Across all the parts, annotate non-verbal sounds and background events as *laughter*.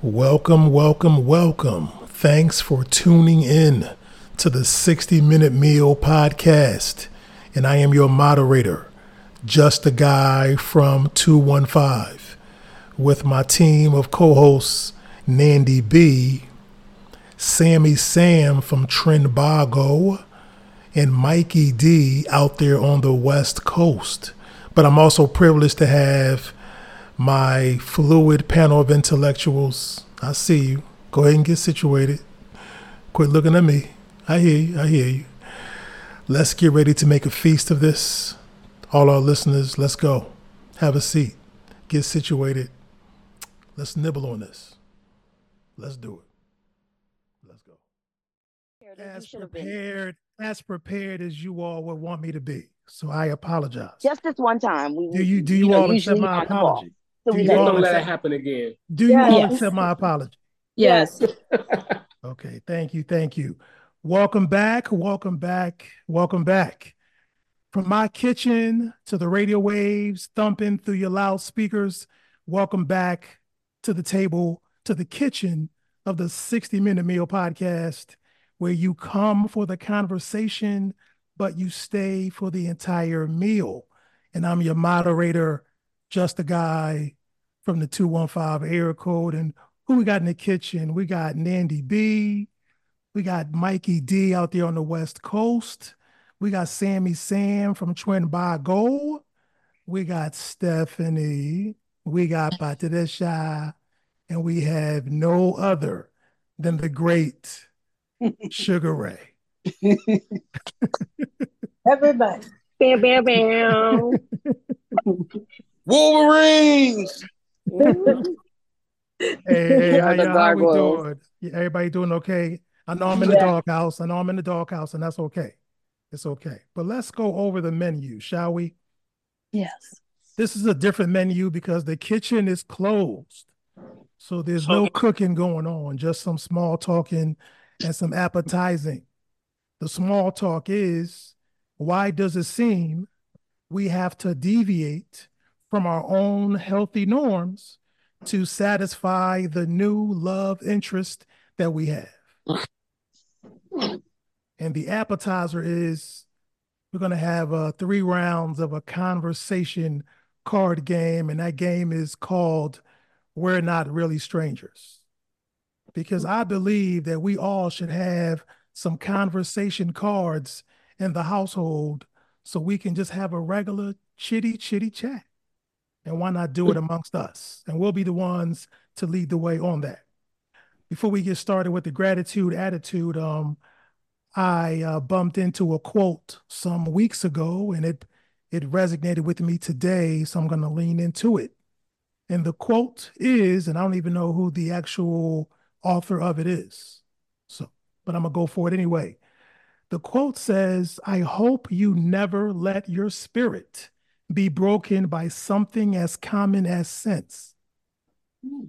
Welcome, welcome, welcome. Thanks for tuning in to the 60 Minute Meal Podcast. And I am your moderator, Just a Guy from 215, with my team of co hosts, Nandy B, Sammy Sam from Trinbago, and Mikey D out there on the West Coast. But I'm also privileged to have my fluid panel of intellectuals. I see you. Go ahead and get situated. Quit looking at me. I hear you. I hear you. Let's get ready to make a feast of this. All our listeners, let's go. Have a seat. Get situated. Let's nibble on this. Let's do it. Let's go. As prepared, as prepared as you all would want me to be. So I apologize. Just this one time. We, do you do you, you all accept my apology? So do you all don't let it happen again. Do you yes. all accept my apology? Yes. *laughs* okay. Thank you. Thank you. Welcome back. Welcome back. Welcome back. From my kitchen to the radio waves thumping through your loudspeakers, welcome back to the table, to the kitchen of the 60 Minute Meal Podcast, where you come for the conversation, but you stay for the entire meal. And I'm your moderator, just a guy from the 215 area code. And who we got in the kitchen? We got Nandy B. We got Mikey D out there on the West Coast. We got Sammy Sam from Twin By Trinbago. We got Stephanie. We got Patricia. And we have no other than the great *laughs* Sugar Ray. *laughs* Everybody. Bam, bam, bam. *laughs* Wolverines. Hey, hey, *laughs* how, y'all, how we doing? Everybody doing okay? I know I'm in yeah. the doghouse. I know I'm in the doghouse, and that's okay. It's okay. But let's go over the menu, shall we? Yes. This is a different menu because the kitchen is closed. So there's no cooking going on, just some small talking and some appetizing. The small talk is why does it seem we have to deviate from our own healthy norms to satisfy the new love interest that we have. and the appetizer is we're going to have uh, three rounds of a conversation card game, and that game is called We're Not Really Strangers. Because I believe that we all should have some conversation cards in the household so we can just have a regular chitty chitty chat. And why not do it amongst us? And we'll be the ones to lead the way on that. Before we get started with the gratitude attitude, um, I uh, bumped into a quote some weeks ago, and it it resonated with me today, so I'm going to lean into it. And the quote is, and I don't even know who the actual author of it is, so but I'm gonna go for it anyway. The quote says, "I hope you never let your spirit." Be broken by something as common as sense. Mm.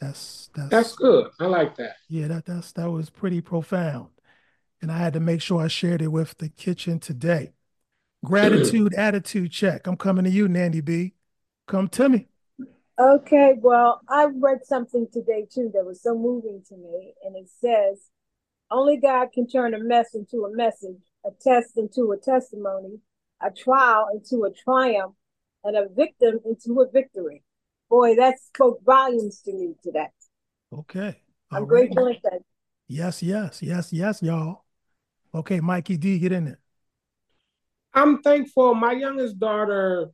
That's that's that's good. I like that. Yeah, that that's that was pretty profound. And I had to make sure I shared it with the kitchen today. Gratitude *clears throat* attitude check. I'm coming to you, Nandy B. Come to me. Okay, well, I read something today too that was so moving to me, and it says, "Only God can turn a mess into a message, a test into a testimony, a trial into a triumph, and a victim into a victory. Boy, that spoke volumes to me today. Okay. All I'm right. grateful and thankful. Yes, yes, yes, yes, y'all. Okay, Mikey D, get in there. I'm thankful. My youngest daughter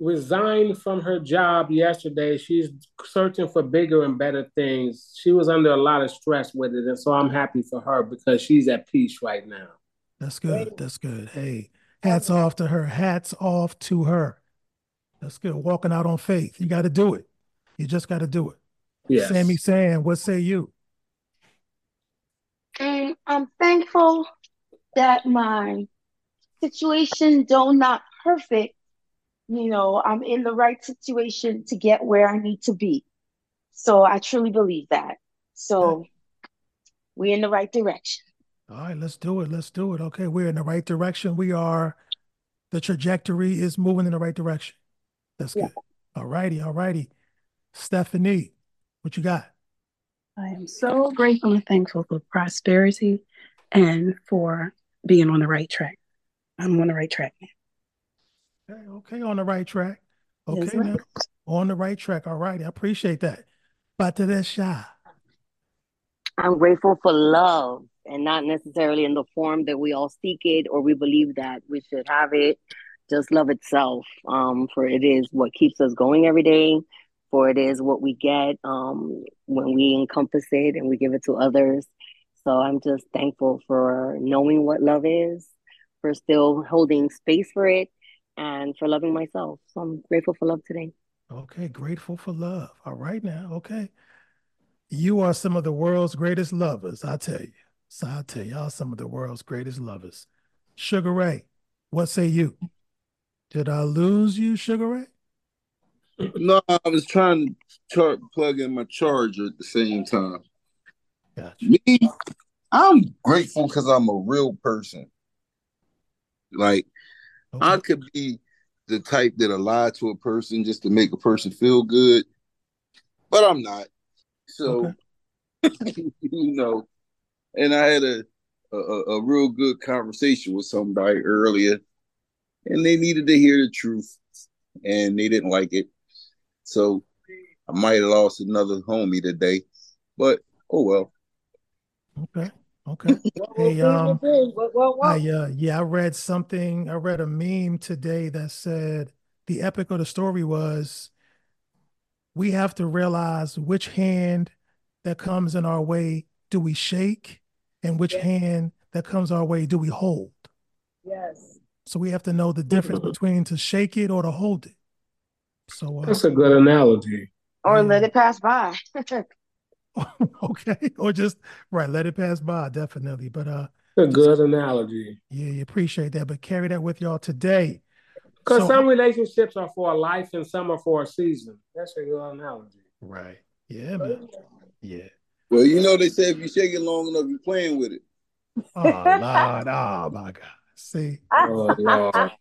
resigned from her job yesterday. She's searching for bigger and better things. She was under a lot of stress with it. And so I'm happy for her because she's at peace right now. That's good. That's good. Hey, hats off to her. Hats off to her. That's good. Walking out on faith. You got to do it. You just got to do it. Yes. Sammy Sam, what say you? And I'm thankful that my situation, though not perfect, you know, I'm in the right situation to get where I need to be. So I truly believe that. So we're in the right direction. All right, let's do it. Let's do it. Okay, we're in the right direction. We are, the trajectory is moving in the right direction. That's good. All righty, all righty. Stephanie, what you got? I am so grateful and thankful for prosperity and for being on the right track. I'm on the right track now. Okay, okay, on the right track. Okay, yes, now on the right track. All right, I appreciate that. But to this shot. I'm grateful for love and not necessarily in the form that we all seek it or we believe that we should have it. Just love itself. Um, for it is what keeps us going every day. For it is what we get um, when we encompass it and we give it to others. So I'm just thankful for knowing what love is, for still holding space for it, and for loving myself. So I'm grateful for love today. Okay, grateful for love. All right now. Okay. You are some of the world's greatest lovers, I tell you. So I tell y'all some of the world's greatest lovers. Sugar Ray, what say you? Did I lose you, Sugar Ray? *clears throat* No, I was trying to char- plug in my charger at the same time. Gotcha. Me, I'm grateful because I'm a real person. Like, okay. I could be the type that'll lie to a person just to make a person feel good, but I'm not. So, okay. *laughs* you know, and I had a, a a real good conversation with somebody earlier, and they needed to hear the truth, and they didn't like it. So I might have lost another homie today, but oh well. Okay. Okay. Hey, *laughs* um, I, uh, yeah, I read something. I read a meme today that said the epic of the story was we have to realize which hand that comes in our way do we shake and which hand that comes our way do we hold. Yes. So we have to know the difference between to shake it or to hold it. So uh, that's a good analogy. Or yeah. let it pass by. *laughs* *laughs* okay, or just right, let it pass by, definitely. But uh, a good analogy. Yeah, you appreciate that, but carry that with y'all today. Because so, some relationships are for a life and some are for a season. That's a good analogy. Right. Yeah, man. Yeah. Well, you know they say if you shake it long enough, you're playing with it. Oh Lord! Oh my God! See. Oh Lord.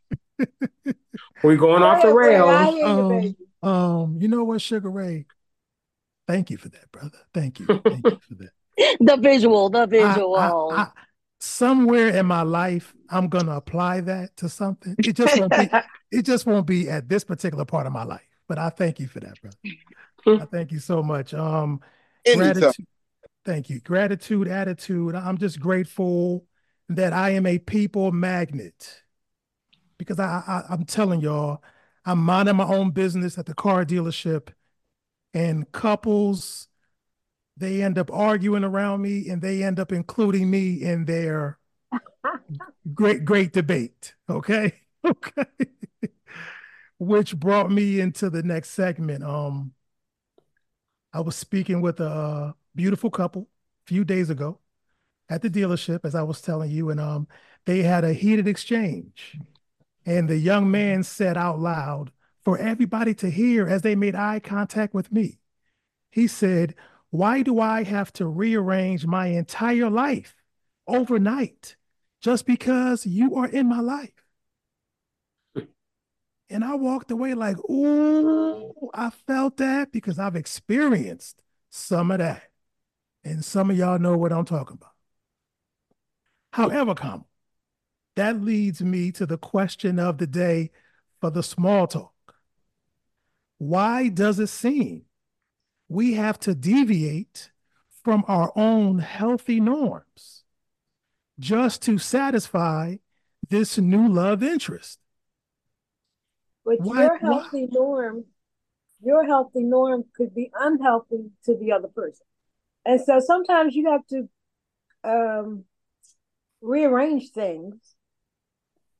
we going off the rails. Um, um, you know what, Sugar Ray? Thank you for that, brother. Thank you. *laughs* Thank you for that. the visual, the visual. I, I, I, somewhere in my life, I'm gonna apply that to something. It just won't be. *laughs* it just won't be at this particular part of my life. But I thank you for that, brother. I thank you so much. Um, gratitude. Thank you. Gratitude, attitude. I'm just grateful that I am a people magnet because I, I I'm telling y'all, I'm minding my own business at the car dealership and couples they end up arguing around me and they end up including me in their *laughs* great great debate okay *laughs* okay which brought me into the next segment um i was speaking with a beautiful couple a few days ago at the dealership as i was telling you and um they had a heated exchange and the young man said out loud for everybody to hear as they made eye contact with me. He said, Why do I have to rearrange my entire life overnight just because you are in my life? And I walked away like, Ooh, I felt that because I've experienced some of that. And some of y'all know what I'm talking about. However, comma, that leads me to the question of the day for the small talk. Why does it seem we have to deviate from our own healthy norms just to satisfy this new love interest? But why, your healthy why? norm, your healthy norm could be unhealthy to the other person. And so sometimes you have to um, rearrange things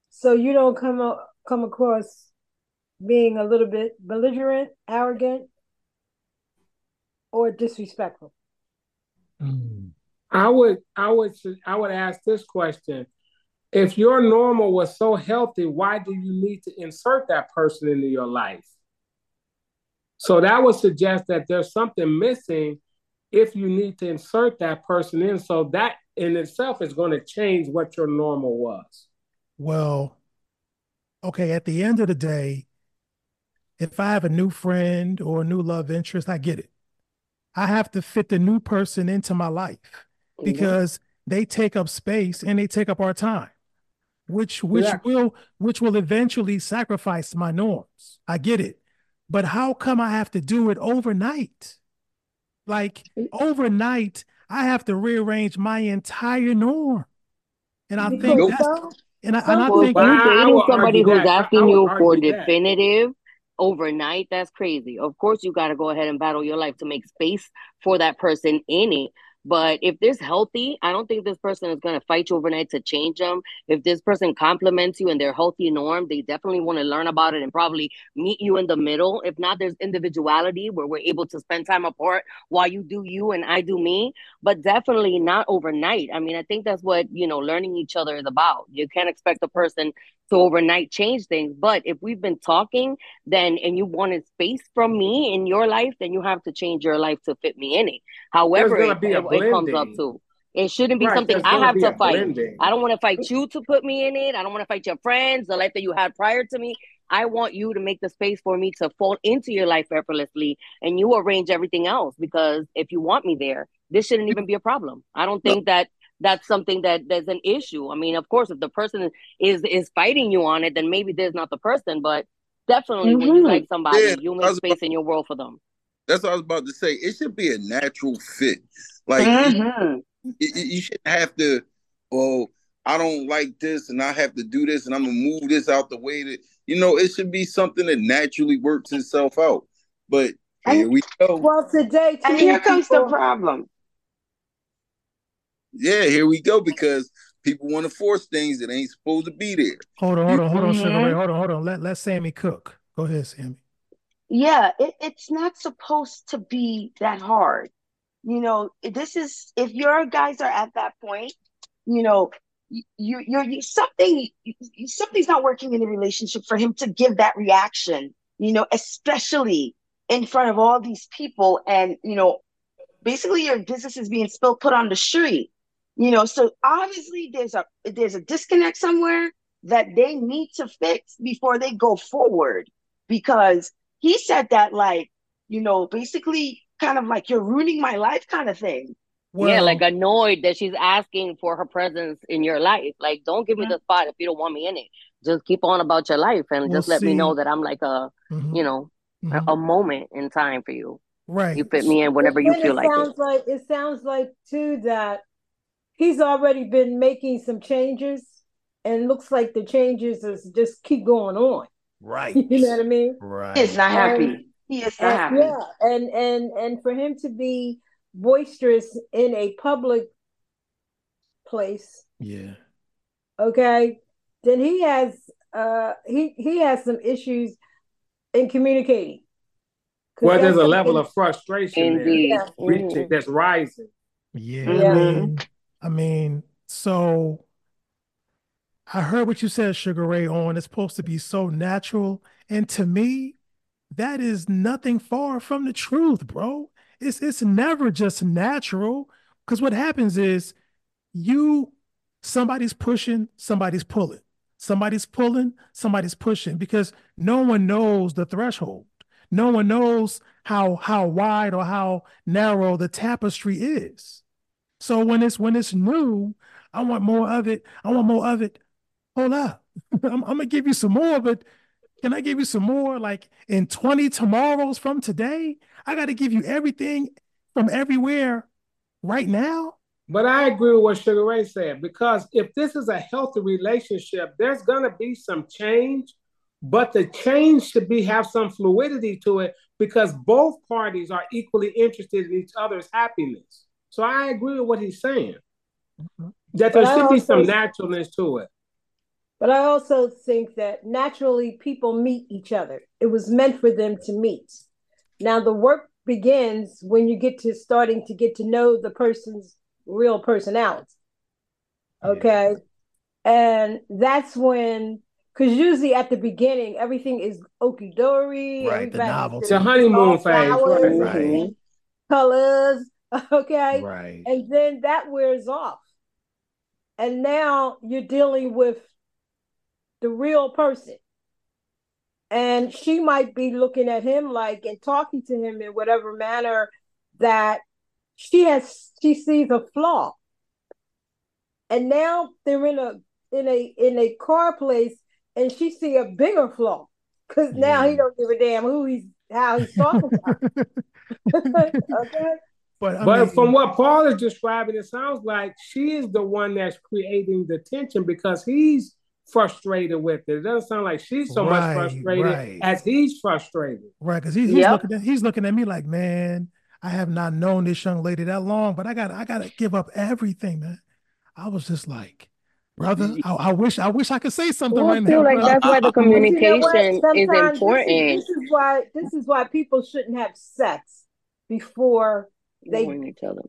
so you don't come come across being a little bit belligerent, arrogant, or disrespectful? I would, I would, I would ask this question: If your normal was so healthy, why do you need to insert that person into your life? So that would suggest that there's something missing if you need to insert that person in. So that in itself is going to change what your normal was. Well, okay, at the end of the day, if I have a new friend or a new love interest, I get it. I have to fit the new person into my life because they take up space and they take up our time, which which yeah. will which will eventually sacrifice my norms. I get it. But how come I have to do it overnight? Like overnight, I have to rearrange my entire norm. And I think that's and I, and I think you're dating somebody who's that. asking you for definitive overnight, that's crazy. Of course, you got to go ahead and battle your life to make space for that person in it. But if this healthy, I don't think this person is going to fight you overnight to change them. If this person compliments you and they're healthy norm, they definitely want to learn about it and probably meet you in the middle. If not, there's individuality where we're able to spend time apart while you do you and I do me, but definitely not overnight. I mean, I think that's what, you know, learning each other is about. You can't expect a person to overnight change things. But if we've been talking, then and you wanted space from me in your life, then you have to change your life to fit me in it. However, it, it, comes up to. It shouldn't be right, something I have to fight. Blending. I don't want to fight you to put me in it. I don't want to fight your friends, the life that you had prior to me. I want you to make the space for me to fall into your life effortlessly and you arrange everything else because if you want me there, this shouldn't even be a problem. I don't think that that's something that there's an issue. I mean, of course, if the person is is fighting you on it, then maybe there's not the person, but definitely mm-hmm. when you mm-hmm. like somebody, yeah, you make space about, in your world for them. That's what I was about to say. It should be a natural fit. Like mm-hmm. it, it, you shouldn't have to. Well, I don't like this, and I have to do this, and I'm gonna move this out the way that you know. It should be something that naturally works itself out. But here we go. Well, today, and here comes the problem yeah, here we go because people want to force things that ain't supposed to be there. Hold on, hold on, hold on, Sugar Ray. Hold on, hold on. Let let Sammy cook. Go ahead, Sammy. Yeah, it, it's not supposed to be that hard. You know, this is if your guys are at that point, you know, you you're you, something something's not working in the relationship for him to give that reaction. You know, especially in front of all these people, and you know, basically your business is being spilled put on the street you know so obviously there's a there's a disconnect somewhere that they need to fix before they go forward because he said that like you know basically kind of like you're ruining my life kind of thing well, yeah like annoyed that she's asking for her presence in your life like don't give me the spot if you don't want me in it just keep on about your life and just let see. me know that i'm like a mm-hmm. you know mm-hmm. a, a moment in time for you right you fit me in whenever you feel it like sounds it. like it sounds like too that he's already been making some changes and looks like the changes is just keep going on. Right. *laughs* You know what I mean? Right. He's not happy. And, he is not happy. Yeah, and and and for him to be boisterous in a public place. Yeah. Okay. Then he has uh he he has some issues in communicating. Well, there's a level of frustration there, reaching, that's rising. Yeah. yeah. I mean, I mean, so I heard what you said, Sugar Ray, on it's supposed to be so natural. And to me, that is nothing far from the truth, bro. It's it's never just natural. Because what happens is you somebody's pushing, somebody's pulling. Somebody's pulling, somebody's pushing because no one knows the threshold. No one knows how how wide or how narrow the tapestry is. So when it's when it's new, I want more of it. I want more of it. Hold up. *laughs* I'm, I'm gonna give you some more, but can I give you some more? Like in 20 tomorrows from today, I got to give you everything from everywhere right now. But I agree with what Sugar Ray said because if this is a healthy relationship, there's gonna be some change, but the change should be have some fluidity to it because both parties are equally interested in each other's happiness. So I agree with what he's saying. Mm-hmm. That there should be some naturalness to it. But I also think that naturally people meet each other. It was meant for them to meet. Now the work begins when you get to starting to get to know the person's real personality. Okay. Yeah. And that's when because usually at the beginning everything is okie dory. Right, the novelty. It's a honeymoon phase, right, right. Colors, *laughs* Okay. Right. And then that wears off. And now you're dealing with the real person. and she might be looking at him like and talking to him in whatever manner that she has she sees a flaw and now they're in a in a in a car place and she see a bigger flaw because now yeah. he don't give a damn who he's how he's talking about *laughs* okay but, but mean, from what Paul is describing, it sounds like she is the one that's creating the tension because he's frustrated with it. It doesn't sound like she's so right, much frustrated right. as he's frustrated. Right, because he's, he's yep. looking at he's looking at me like, man, I have not known this young lady that long, but I got I got to give up everything, man. I was just like, brother, I, I wish I wish I could say something well, right feel now. like that's why the *laughs* communication you know is important. This is, this is why this is why people shouldn't have sex before they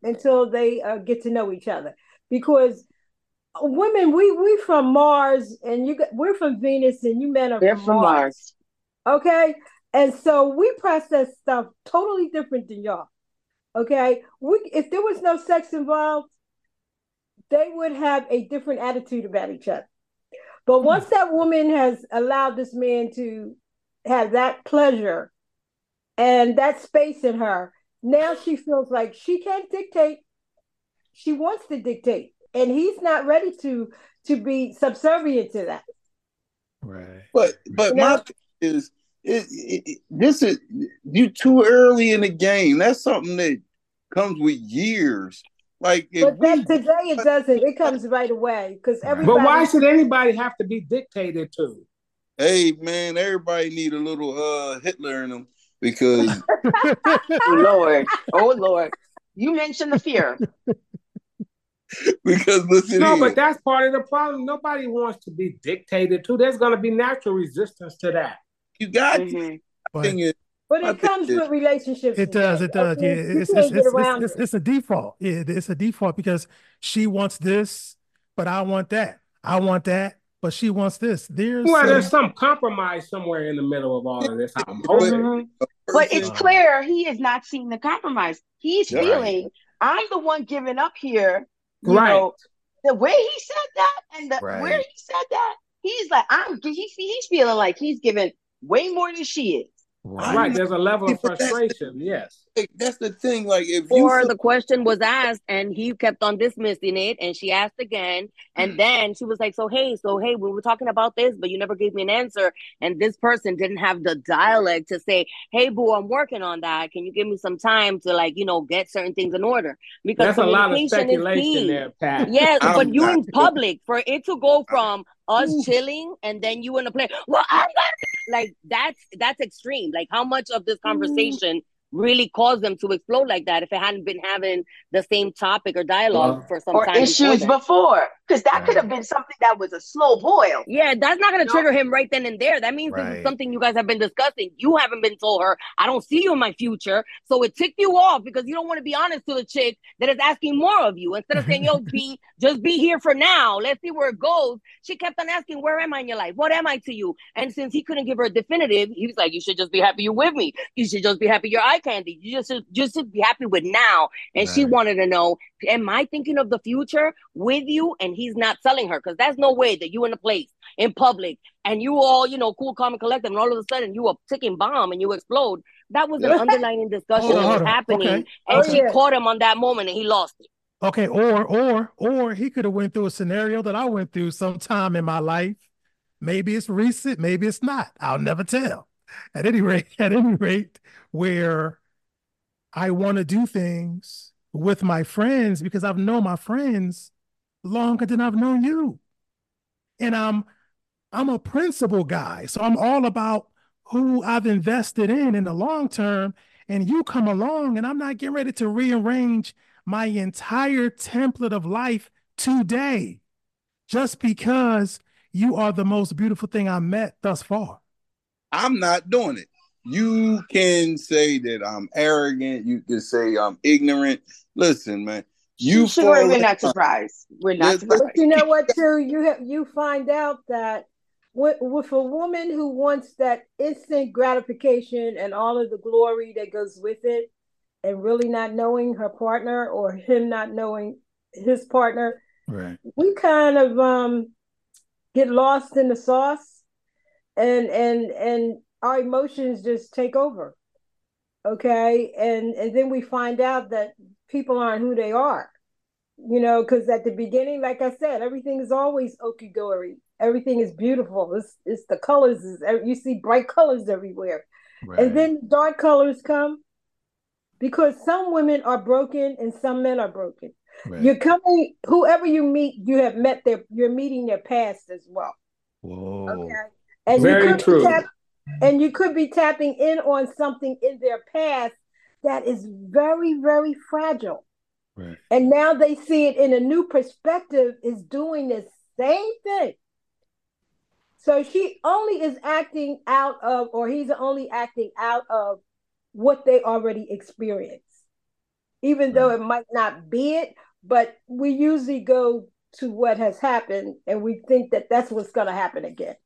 until they uh, get to know each other because women, we we from Mars and you we're from Venus and you men are They're from, from Mars. Mars. Okay. And so we process stuff totally different than y'all. Okay. We if there was no sex involved, they would have a different attitude about each other. But hmm. once that woman has allowed this man to have that pleasure and that space in her, now she feels like she can't dictate. She wants to dictate and he's not ready to to be subservient to that. Right. But but you my know? is it, it, it, this is you too early in the game. That's something that comes with years. Like, but we, today it doesn't. It comes right away because everybody. But why should anybody have to be dictated to? Hey man, everybody need a little uh Hitler in them because. *laughs* oh Lord, oh Lord, you mentioned the fear. *laughs* *laughs* because listen. No, here. but that's part of the problem. Nobody wants to be dictated to. There's going to be natural resistance to that. You got mm-hmm. but, is, but it comes with relationships. It does. It does. Yeah, it's, it's, it's, it's, it's a default. Yeah, it's a default because she wants this, but I want that. I want that, but she wants this. There's well, there's some compromise somewhere in the middle of all of this. I'm *laughs* hoping. But it's clear he is not seeing the compromise. He's right. feeling I'm the one giving up here you right. know, the way he said that and the right. where he said that, he's like, I'm he's he's feeling like he's giving way more than she is. Right. right. There's a level of frustration. Yes. That's the thing. Like if or the question was asked and he kept on dismissing it, and she asked again, and mm. then she was like, "So hey, so hey, we were talking about this, but you never gave me an answer." And this person didn't have the dialect to say, "Hey, boo, I'm working on that. Can you give me some time to like, you know, get certain things in order?" Because that's a lot of speculation there, Pat. Yes, but you in public for it to go from us chilling and then you in a plane. Well, I'm like that's that's extreme. Like how much of this mm. conversation really caused them to explode like that if it hadn't been having the same topic or dialogue for some or time issues before because that could have been something that was a slow boil. Yeah that's not going to trigger him right then and there. That means right. this is something you guys have been discussing. You haven't been told her i don't see you in my future. So it ticked you off because you don't want to be honest to the chick that is asking more of you. Instead of saying yo *laughs* be just be here for now. Let's see where it goes. She kept on asking where am i in your life? What am i to you? And since he couldn't give her a definitive he was like you should just be happy you're with me. You should just be happy you're eye candy. You just just be happy with now. And right. she wanted to know, am I thinking of the future with you? And he's not selling her because that's no way that you in a place in public and you all, you know, cool, calm, and collected, and all of a sudden you a ticking bomb and you explode. That was an underlying discussion that was happening, okay. and oh, she caught him on that moment, and he lost it. Okay, or or or he could have went through a scenario that I went through sometime in my life. Maybe it's recent, maybe it's not. I'll never tell. At any rate, *laughs* at any rate, where I want to do things with my friends because I've known my friends longer than I've known you. And I'm I'm a principal guy. So I'm all about who I've invested in in the long term. And you come along and I'm not getting ready to rearrange my entire template of life today just because you are the most beautiful thing I met thus far. I'm not doing it. You can say that I'm arrogant. You can say I'm ignorant. Listen, man. You sure we're not surprised. We're not surprised. But you know what, too? You have you find out that with, with a woman who wants that instant gratification and all of the glory that goes with it, and really not knowing her partner or him not knowing his partner, right? We kind of um get lost in the sauce, and and and our emotions just take over. Okay. And and then we find out that people aren't who they are. You know, because at the beginning, like I said, everything is always okie dokie. Everything is beautiful. It's it's the colors is you see bright colors everywhere. Right. And then dark colors come because some women are broken and some men are broken. Right. You're coming, whoever you meet, you have met their, you're meeting their past as well. Whoa. Okay. And Very you could true. Tap, and you could be tapping in on something in their past that is very, very fragile. Right. And now they see it in a new perspective, is doing the same thing. So she only is acting out of, or he's only acting out of what they already experienced, even though it might not be it. But we usually go to what has happened and we think that that's what's going to happen again.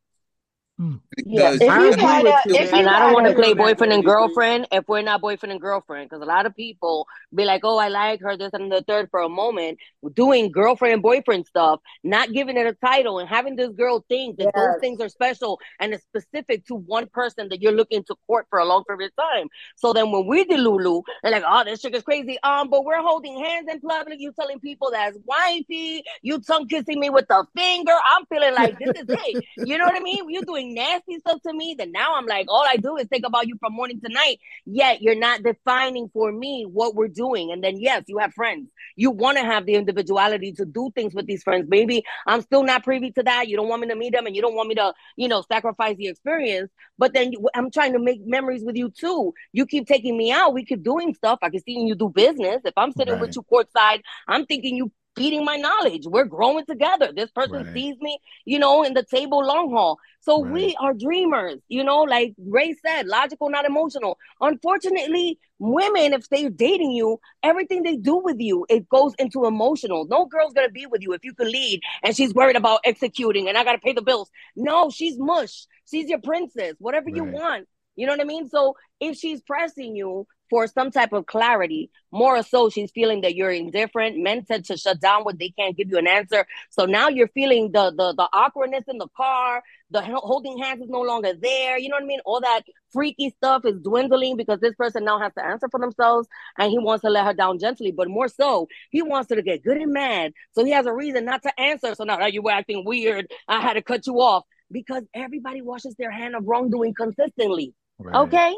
Yeah, if you had a, if and I don't want to play boyfriend and girlfriend if we're not boyfriend and girlfriend because a lot of people be like, "Oh, I like her," this and the third for a moment, doing girlfriend and boyfriend stuff, not giving it a title, and having this girl think that yes. those things are special and it's specific to one person that you're looking to court for a long period of time. So then when we do Lulu, they're like, "Oh, this chick is crazy." Um, but we're holding hands in public. You telling people that's wifey. You tongue kissing me with the finger. I'm feeling like this is it. You know what I mean? You're doing nasty stuff to me, then now I'm like, all I do is think about you from morning to night. Yet you're not defining for me what we're doing. And then, yes, you have friends. You want to have the individuality to do things with these friends. Maybe I'm still not privy to that. You don't want me to meet them and you don't want me to, you know, sacrifice the experience. But then you, I'm trying to make memories with you too. You keep taking me out. We keep doing stuff. I can see you do business. If I'm sitting right. with you courtside, I'm thinking you feeding my knowledge. We're growing together. This person right. sees me, you know, in the table long haul. So right. we are dreamers, you know, like Ray said, logical, not emotional. Unfortunately, women, if they're dating you, everything they do with you, it goes into emotional. No girl's gonna be with you if you can lead and she's worried about executing and I gotta pay the bills. No, she's mush. She's your princess, whatever right. you want. You know what I mean? So if she's pressing you, for some type of clarity. More so, she's feeling that you're indifferent. Men tend to shut down what they can't give you an answer. So now you're feeling the the the awkwardness in the car. The holding hands is no longer there. You know what I mean? All that freaky stuff is dwindling because this person now has to answer for themselves, and he wants to let her down gently. But more so, he wants her to get good and mad. So he has a reason not to answer. So now you were acting weird. I had to cut you off because everybody washes their hand of wrongdoing consistently. Right. Okay.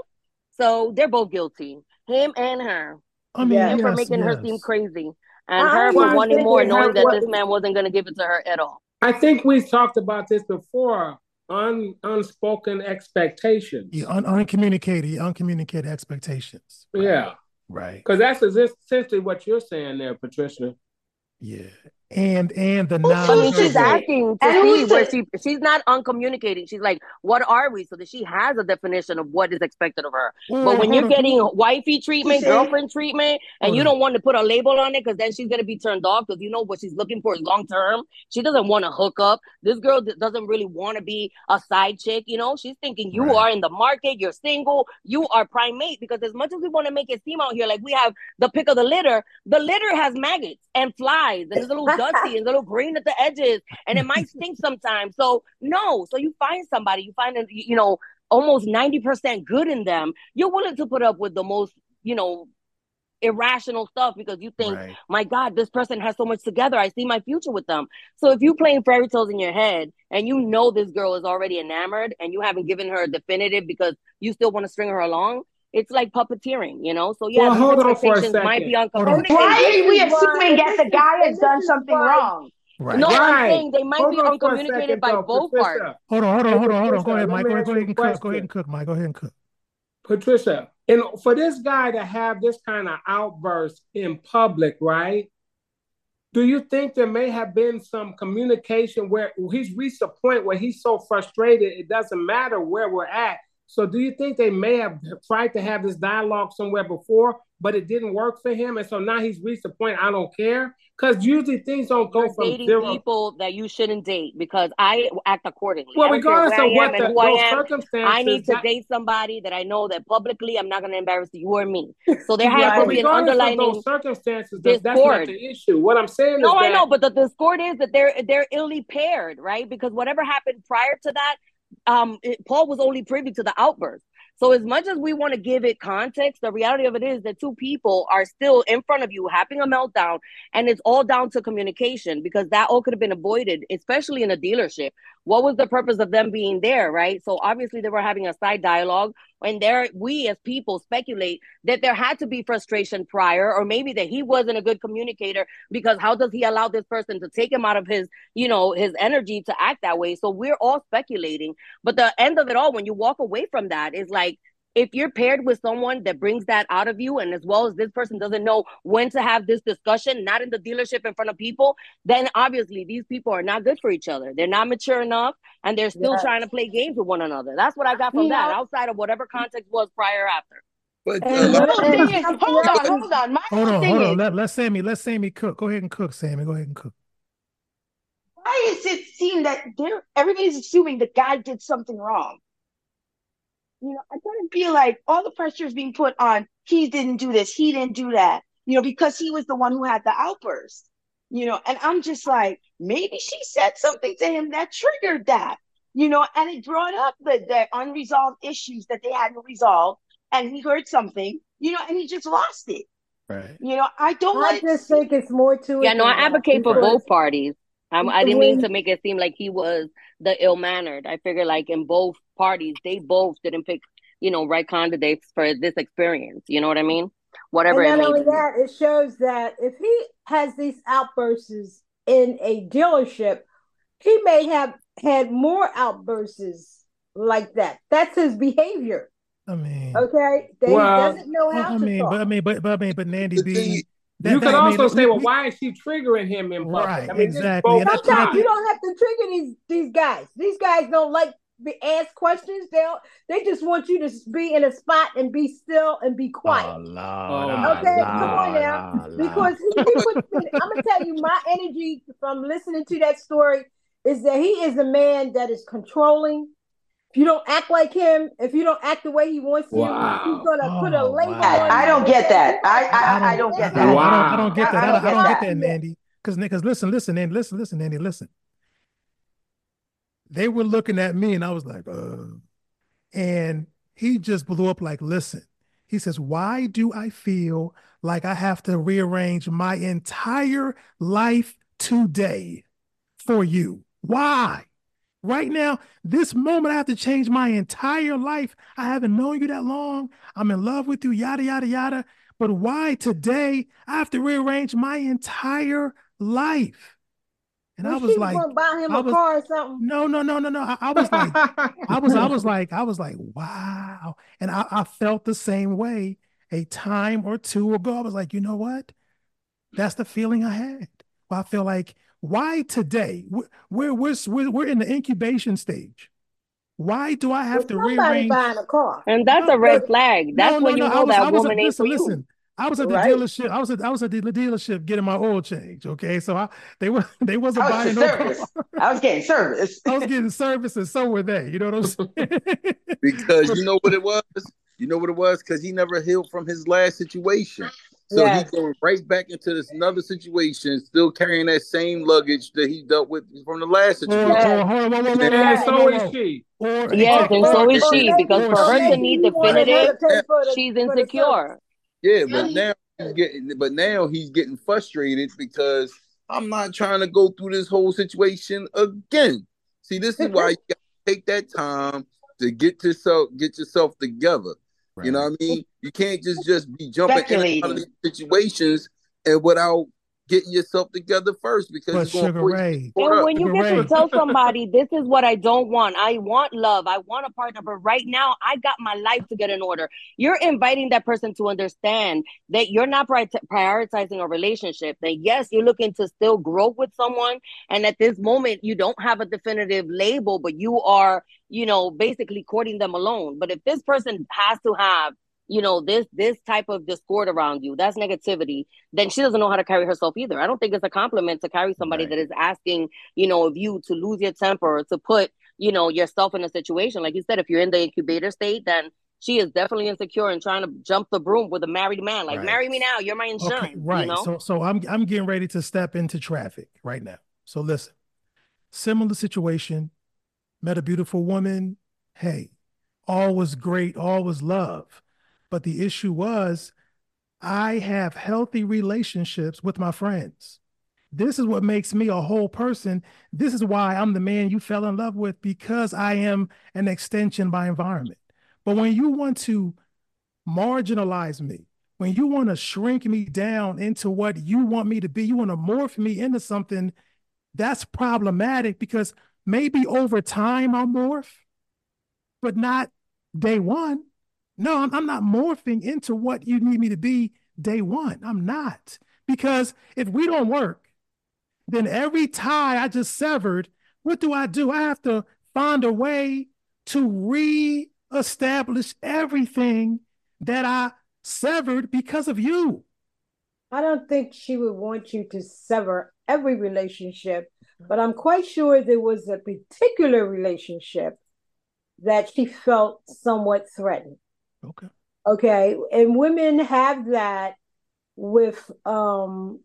So they're both guilty, him and her. I mean, him yes, for making yes. her seem crazy, and I her for wanting more, knowing that this man wasn't going to give it to her at all. I think we've talked about this before. Un, unspoken expectations. Yeah, un, uncommunicated, uncommunicated expectations. Right. Yeah. Right. Because that's essentially what you're saying there, Patricia. Yeah and and the non. I mean, she's asking to see where she she's not uncommunicating. She's like, "What are we?" So that she has a definition of what is expected of her. Mm, but when you're getting on. wifey treatment, girlfriend treatment, and you don't want to put a label on it because then she's gonna be turned off because you know what she's looking for is long term. She doesn't want to hook up. This girl doesn't really want to be a side chick. You know, she's thinking you right. are in the market. You're single. You are primate because as much as we want to make it seem out here like we have the pick of the litter, the litter has maggots and flies and there's a little and a little green at the edges, and it might stink sometimes. So no, so you find somebody, you find a, you know almost ninety percent good in them. You're willing to put up with the most you know irrational stuff because you think, right. my God, this person has so much together. I see my future with them. So if you playing fairy tales in your head and you know this girl is already enamored and you haven't given her a definitive because you still want to string her along, it's like puppeteering, you know. So yeah, well, hold on for a second. might be uncomfortable. Why are we assuming that the guy has done something wrong? Right. No, right. I'm saying they might hold be uncommunicated by both parties. Hold on, hold on, hold on, hold on. Go ahead, Mike. Go ahead, go ahead and cook. Go ahead and cook, Mike. Go ahead and cook. Patricia, and for this guy to have this kind of outburst in public, right? Do you think there may have been some communication where he's reached a point where he's so frustrated it doesn't matter where we're at? So do you think they may have tried to have this dialogue somewhere before, but it didn't work for him, and so now he's reached a point I don't care? Because usually things don't go You're from dating zero. people that you shouldn't date because I act accordingly. Well, regardless of what the, those am, circumstances, I need to date somebody that I know that publicly I'm not going to embarrass you or me. So there has to be an underlying those circumstances. That, that's not the issue. What I'm saying no, is, no, I know, but the discord is that they're they're illy paired, right? Because whatever happened prior to that um, it, Paul was only privy to the outburst. So as much as we want to give it context, the reality of it is that two people are still in front of you having a meltdown, and it's all down to communication because that all could have been avoided, especially in a dealership. What was the purpose of them being there, right? So obviously they were having a side dialogue, and there we as people speculate that there had to be frustration prior, or maybe that he wasn't a good communicator because how does he allow this person to take him out of his, you know, his energy to act that way? So we're all speculating, but the end of it all, when you walk away from that, is like if you're paired with someone that brings that out of you, and as well as this person doesn't know when to have this discussion, not in the dealership in front of people, then obviously these people are not good for each other. They're not mature enough, and they're still yes. trying to play games with one another. That's what I got from yeah. that, outside of whatever context was prior after. But uh, hold on, hold on, My hold on, hold on. Let, let Sammy, let Sammy cook. Go ahead and cook, Sammy. Go ahead and cook. Why is it seem that there everybody's assuming the guy did something wrong? You know, I kind of feel like all the pressure is being put on he didn't do this, he didn't do that, you know, because he was the one who had the outburst, you know, and I'm just like, maybe she said something to him that triggered that, you know, and it brought up the, the unresolved issues that they hadn't resolved, and he heard something, you know, and he just lost it. Right. You know, I don't. I just think it's more to it. Yeah, no, I advocate for both parties. I'm, I didn't mean to make it seem like he was the ill mannered. I figure like in both parties, they both didn't pick, you know, right candidates for this experience. You know what I mean? Whatever. And not only be. that, it shows that if he has these outbursts in a dealership, he may have had more outbursts like that. That's his behavior. I mean, okay, that well, he doesn't know how I to mean, talk. but I mean, but but I mean, but Nandy B, that, you can also say, well, why is she triggering him in public? Right, I mean, exactly. Sometimes you don't have to trigger these these guys. These guys don't like be asked questions. They they just want you to be in a spot and be still and be quiet. Oh, Lord, oh, ah, okay, Lord, come on now, ah, Lord, because he, he I'm gonna tell you, my energy from listening to that story is that he is a man that is controlling if you don't act like him, if you don't act the way he wants you, wow. he's gonna oh, put a label wow. on I don't get that. I I, I, don't, get that. Wow. I, don't, get that. I don't, I don't get that, Nandy. Because because listen, listen, Nandy, listen, listen, Nandy, listen. They were looking at me, and I was like, uh, and he just blew up like, listen. He says, Why do I feel like I have to rearrange my entire life today for you? Why? Right now, this moment, I have to change my entire life. I haven't known you that long. I'm in love with you, yada, yada, yada. But why today I have to rearrange my entire life? And well, I was like, buy him I a was, car or something. No, no, no, no, no. I, I was like, I was, I was *laughs* like, I was like, wow. And I, I felt the same way a time or two ago. I was like, you know what? That's the feeling I had. Well, I feel like why today? We're, we're, we're, we're in the incubation stage. Why do I have to rearrange? Buying a car. And that's a red flag. That's no, no, when you no, know was, that woman ain't listen, listen. I was at the right? dealership. I was at I was at the dealership getting my oil change. Okay, so I they were *laughs* they wasn't buying no service. car. *laughs* I was getting service. I was getting service, and so were they. You know what I'm saying? *laughs* because you know what it was. You know what it was because he never healed from his last situation. So yes. he's going right back into this another situation, still carrying that same luggage that he dealt with from the last situation. and so is she. yes, and so is she, because for her to need definitive, she's insecure. Yeah, but now he's getting, but now he's getting frustrated because I'm not trying to go through this whole situation again. See, this is why you got to take that time to get yourself get yourself together. Right. You know what I mean? You can't just just be jumping in out of these situations and without getting yourself together first because but Sugar Ray. And when you get Ray. to *laughs* tell somebody this is what I don't want, I want love, I want a partner, but right now I got my life to get in order. You're inviting that person to understand that you're not prioritizing a relationship. That yes, you're looking to still grow with someone, and at this moment you don't have a definitive label, but you are, you know, basically courting them alone. But if this person has to have you know this this type of discord around you that's negativity then she doesn't know how to carry herself either i don't think it's a compliment to carry somebody right. that is asking you know of you to lose your temper or to put you know yourself in a situation like you said if you're in the incubator state then she is definitely insecure and trying to jump the broom with a married man like right. marry me now you're my insurance okay, right you know? so so i'm i'm getting ready to step into traffic right now so listen similar situation met a beautiful woman. Hey, all was great, all was love. But the issue was, I have healthy relationships with my friends. This is what makes me a whole person. This is why I'm the man you fell in love with because I am an extension by environment. But when you want to marginalize me, when you want to shrink me down into what you want me to be, you want to morph me into something that's problematic because maybe over time I'll morph, but not day one. No, I'm, I'm not morphing into what you need me to be day one. I'm not. Because if we don't work, then every tie I just severed, what do I do? I have to find a way to re-establish everything that I severed because of you. I don't think she would want you to sever every relationship, but I'm quite sure there was a particular relationship that she felt somewhat threatened. Okay. Okay. And women have that with um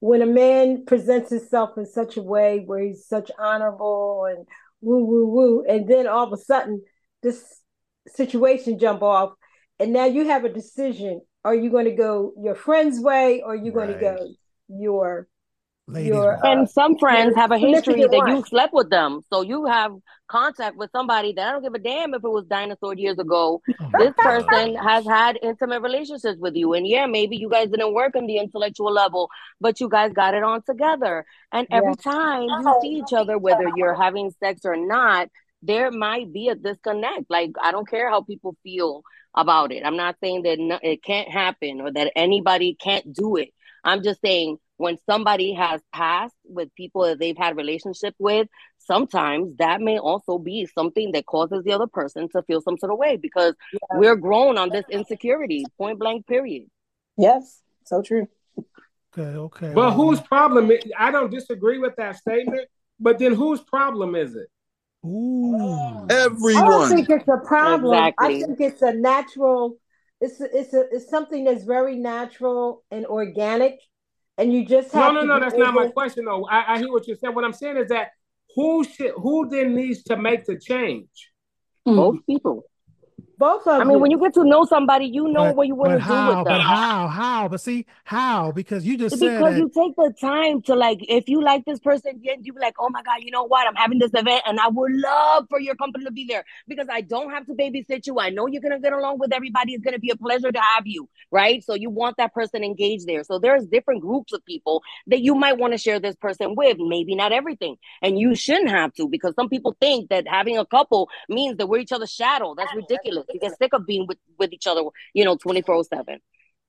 when a man presents himself in such a way where he's such honorable and woo woo woo, and then all of a sudden this situation jump off, and now you have a decision: are you going to go your friend's way, or are you right. going to go your Ladies your, uh, and some friends have a history that you slept with them, so you have contact with somebody that I don't give a damn if it was dinosaur years ago. Oh this person has had intimate relationships with you, and yeah, maybe you guys didn't work on the intellectual level, but you guys got it on together. And every yeah. time you see each other, whether you're having sex or not, there might be a disconnect. Like I don't care how people feel about it. I'm not saying that no, it can't happen or that anybody can't do it. I'm just saying when somebody has passed with people that they've had relationship with sometimes that may also be something that causes the other person to feel some sort of way because yeah. we're grown on this insecurity point blank period. Yes so true. Okay okay. But um, whose problem is, i don't disagree with that statement but then whose problem is it? Ooh. everyone. I don't think it's a problem. Exactly. i think it's a natural it's it's a, it's something that's very natural and organic and you just have no, no, no. That's able... not my question, though. I, I hear what you're saying. What I'm saying is that who should, who then needs to make the change? Both hmm. people. Both of I mean, when you get to know somebody, you know but, what you want to do with them. But how? How? But see, how? Because you just because said you take the time to like, if you like this person, then you be like, oh my god, you know what? I'm having this event, and I would love for your company to be there because I don't have to babysit you. I know you're gonna get along with everybody. It's gonna be a pleasure to have you, right? So you want that person engaged there. So there's different groups of people that you might want to share this person with. Maybe not everything, and you shouldn't have to because some people think that having a couple means that we're each other's shadow. That's ridiculous. You get sick of being with, with each other, you know, 24 7.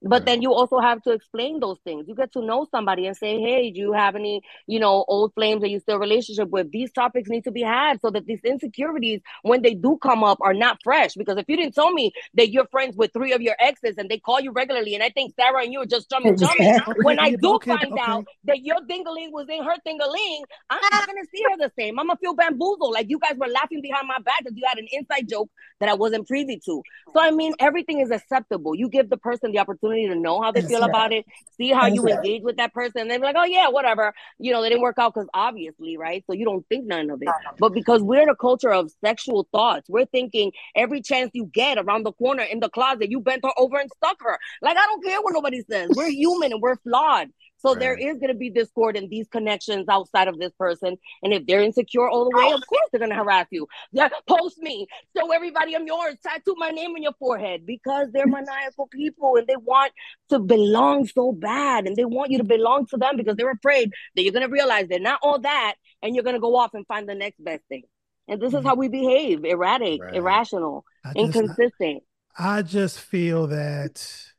But then you also have to explain those things. You get to know somebody and say, "Hey, do you have any, you know, old flames that you still relationship with?" These topics need to be had so that these insecurities, when they do come up, are not fresh. Because if you didn't tell me that you're friends with three of your exes and they call you regularly, and I think Sarah and you are just jumping, jumping. when I do okay, find okay. out that your dingaling was in her dingaling, I'm not ah. gonna see her the same. I'm gonna feel bamboozled, like you guys were laughing behind my back because you had an inside joke that I wasn't privy to. So I mean, everything is acceptable. You give the person the opportunity opportunity to know how they feel about it, see how you engage with that person, and then be like, oh yeah, whatever. You know, they didn't work out because obviously, right? So you don't think none of it. But because we're in a culture of sexual thoughts, we're thinking every chance you get around the corner in the closet, you bent her over and stuck her. Like I don't care what nobody says. We're human and we're flawed. So right. there is going to be discord and these connections outside of this person. And if they're insecure all the way, of course they're going to harass you. Yeah, post me, show everybody I'm yours, tattoo my name on your forehead because they're maniacal people and they want to belong so bad and they want you to belong to them because they're afraid that you're going to realize they're not all that and you're going to go off and find the next best thing. And this is mm-hmm. how we behave erratic, right. irrational, I inconsistent. I, I just feel that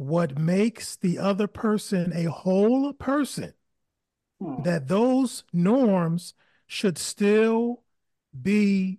what makes the other person a whole person, hmm. that those norms should still be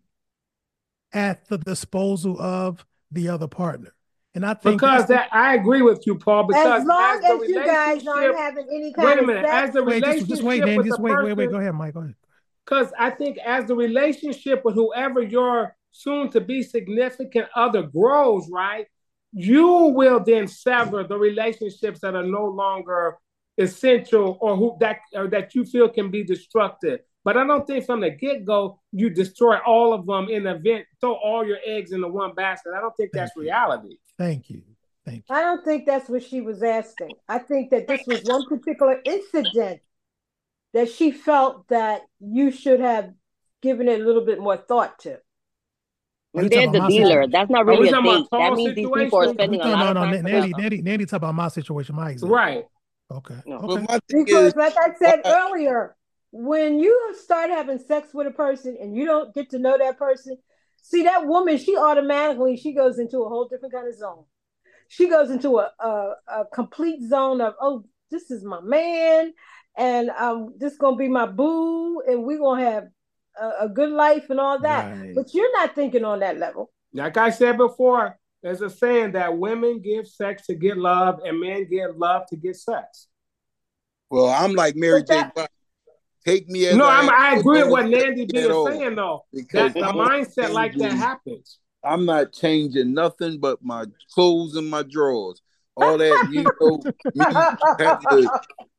at the disposal of the other partner. And I think because that I agree with you, Paul. Because as long as, as you guys aren't having any kind wait a minute, as the wait, relationship just, just wait, man, just wait, person, wait, wait, go ahead, Mike, go ahead. Because I think as the relationship with whoever your soon to be significant other grows, right? You will then sever the relationships that are no longer essential or who that or that you feel can be destructive. But I don't think from the get go you destroy all of them in the event, throw all your eggs in the one basket. I don't think Thank that's you. reality. Thank you. Thank you. I don't think that's what she was asking. I think that this was one particular incident that she felt that you should have given it a little bit more thought to. And they're the dealer. That's not really a date. That means these people are spending a lot no, no, of time. Nandy, Nandy, Nandy, talk about my situation, my example. Right. Okay. No. okay. Because, is, like I said earlier, when you start having sex with a person and you don't get to know that person, see that woman, she automatically she goes into a whole different kind of zone. She goes into a a, a complete zone of oh, this is my man, and um, this is gonna be my boo, and we're gonna have a, a good life and all that. Right. But you're not thinking on that level. Like I said before, there's a saying that women give sex to get love and men give love to get sex. Well, I'm like Mary J. Take me as no. I, I agree with what Nandy B is saying though. That the mindset like that happens. I'm not changing nothing but my clothes and my drawers. All that you know, me have to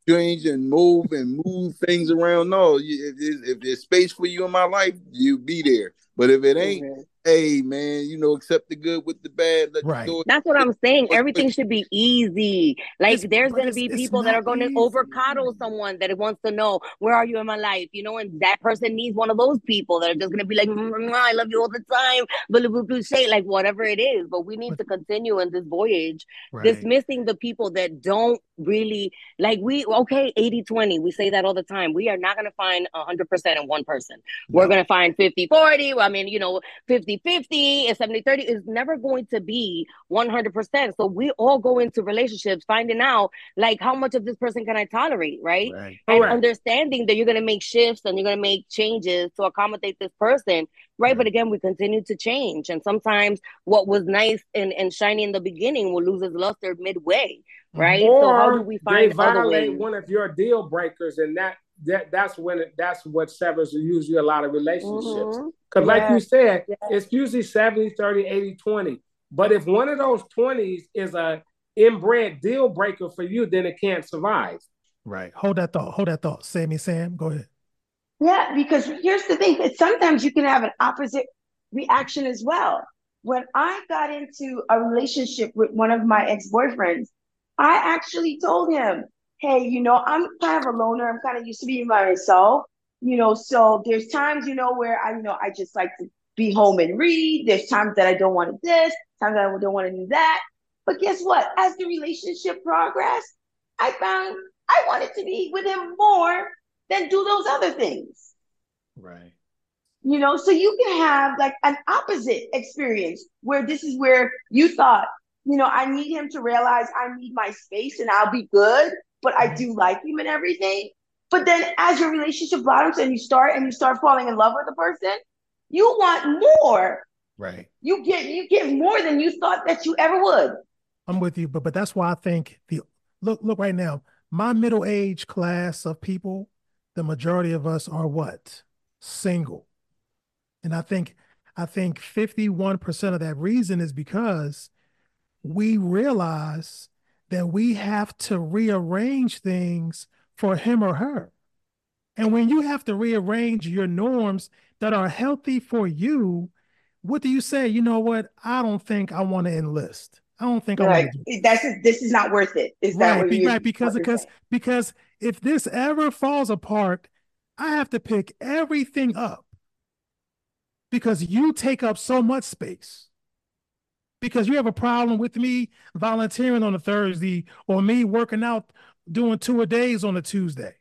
change and move and move things around. No, if, if there's space for you in my life, you be there. But if it ain't. Hey man, you know, accept the good with the bad. right. That's what I'm saying. Everything should be easy. Like it's, there's gonna be people that are gonna over coddle someone that wants to know where are you in my life, you know, and that person needs one of those people that are just gonna be like, mm, mm, mm, I love you all the time, blah, blah, blah, say like whatever it is. But we need to continue in this voyage, right. dismissing the people that don't really like we okay 80 20 we say that all the time we are not going to find 100% in one person we're going to find 50 40 I mean, you know, 50 50 and 70 30 is never going to be 100%. So we all go into relationships finding out like how much of this person can I tolerate, right? right. And right. understanding that you're going to make shifts and you're going to make changes to accommodate this person, right? But again, we continue to change. And sometimes what was nice and, and shiny in the beginning will lose its luster midway, right? Or so how do we find they violate one of your deal breakers and that that that's when it, that's what severs usually a lot of relationships. Mm-hmm. Because, like you said, it's usually 70, 30, 80, 20. But if one of those 20s is a inbred deal breaker for you, then it can't survive. Right. Hold that thought. Hold that thought. Sammy Sam, go ahead. Yeah, because here's the thing sometimes you can have an opposite reaction as well. When I got into a relationship with one of my ex boyfriends, I actually told him, hey, you know, I'm kind of a loner. I'm kind of used to being by myself, you know. So there's times, you know, where I, you know, I just like to be home and read. There's times that I don't want to this, times that I don't want to do that. But guess what? As the relationship progressed, I found I wanted to be with him more than do those other things. Right. You know, so you can have like an opposite experience where this is where you thought, you know, I need him to realize I need my space and I'll be good but I mm-hmm. do like him and everything. But then as your relationship blossoms and you start and you start falling in love with the person, you want more. Right. You get you get more than you thought that you ever would. I'm with you, but but that's why I think the look look right now, my middle age class of people, the majority of us are what? Single. And I think I think 51% of that reason is because we realize that we have to rearrange things for him or her. And when you have to rearrange your norms that are healthy for you, what do you say? You know what? I don't think I want to enlist. I don't think right. I want to. That's this is not worth it. Is right, that be, right? Because because because if this ever falls apart, I have to pick everything up because you take up so much space because you have a problem with me volunteering on a Thursday or me working out doing two a days on a Tuesday.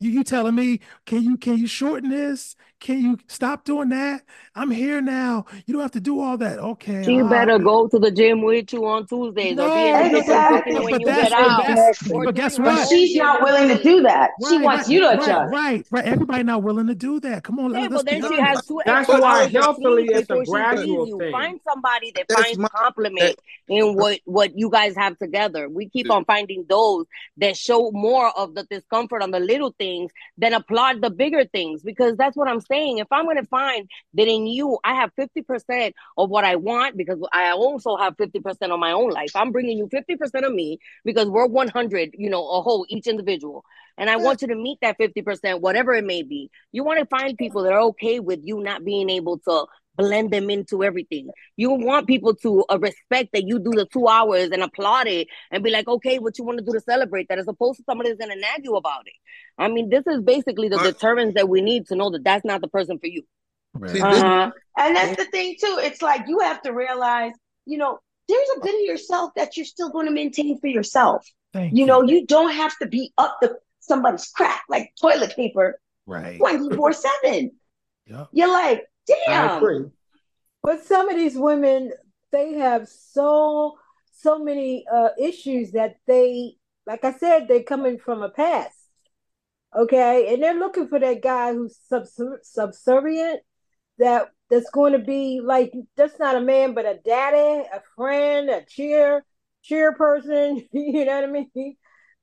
You, you telling me, can you can you shorten this? Can you stop doing that? I'm here now. You don't have to do all that. Okay. So you better go to the gym with you on Tuesdays no, or be in the exactly. when but you get out. But guess what? But she's not willing to do that. Right, she wants right, you to right, adjust. Right, right. Everybody not willing to do that. Come on. Yeah, but then she has two That's why healthily it's a gradual thing. Find somebody that That's finds my, compliment in what what you guys have together. We keep on finding those that show more of the discomfort on the little things things than applaud the bigger things because that's what I'm saying. If I'm going to find that in you, I have 50% of what I want because I also have 50% of my own life. I'm bringing you 50% of me because we're 100, you know, a whole, each individual. And I want you to meet that 50%, whatever it may be. You want to find people that are okay with you not being able to blend them into everything. You want people to uh, respect that you do the two hours and applaud it and be like, okay, what you want to do to celebrate that, as opposed to somebody that's going to nag you about it. I mean, this is basically the deterrence that we need to know that that's not the person for you. Right. Uh-huh. And that's the thing too. It's like you have to realize, you know, there's a bit of yourself that you're still going to maintain for yourself. Thank you, you know, you don't have to be up the somebody's crack like toilet paper right 24 7. You're like, Damn. But some of these women, they have so so many uh, issues that they, like I said, they're coming from a past. Okay, and they're looking for that guy who's subservient, that that's going to be like that's not a man, but a daddy, a friend, a cheer cheer person. *laughs* you know what I mean?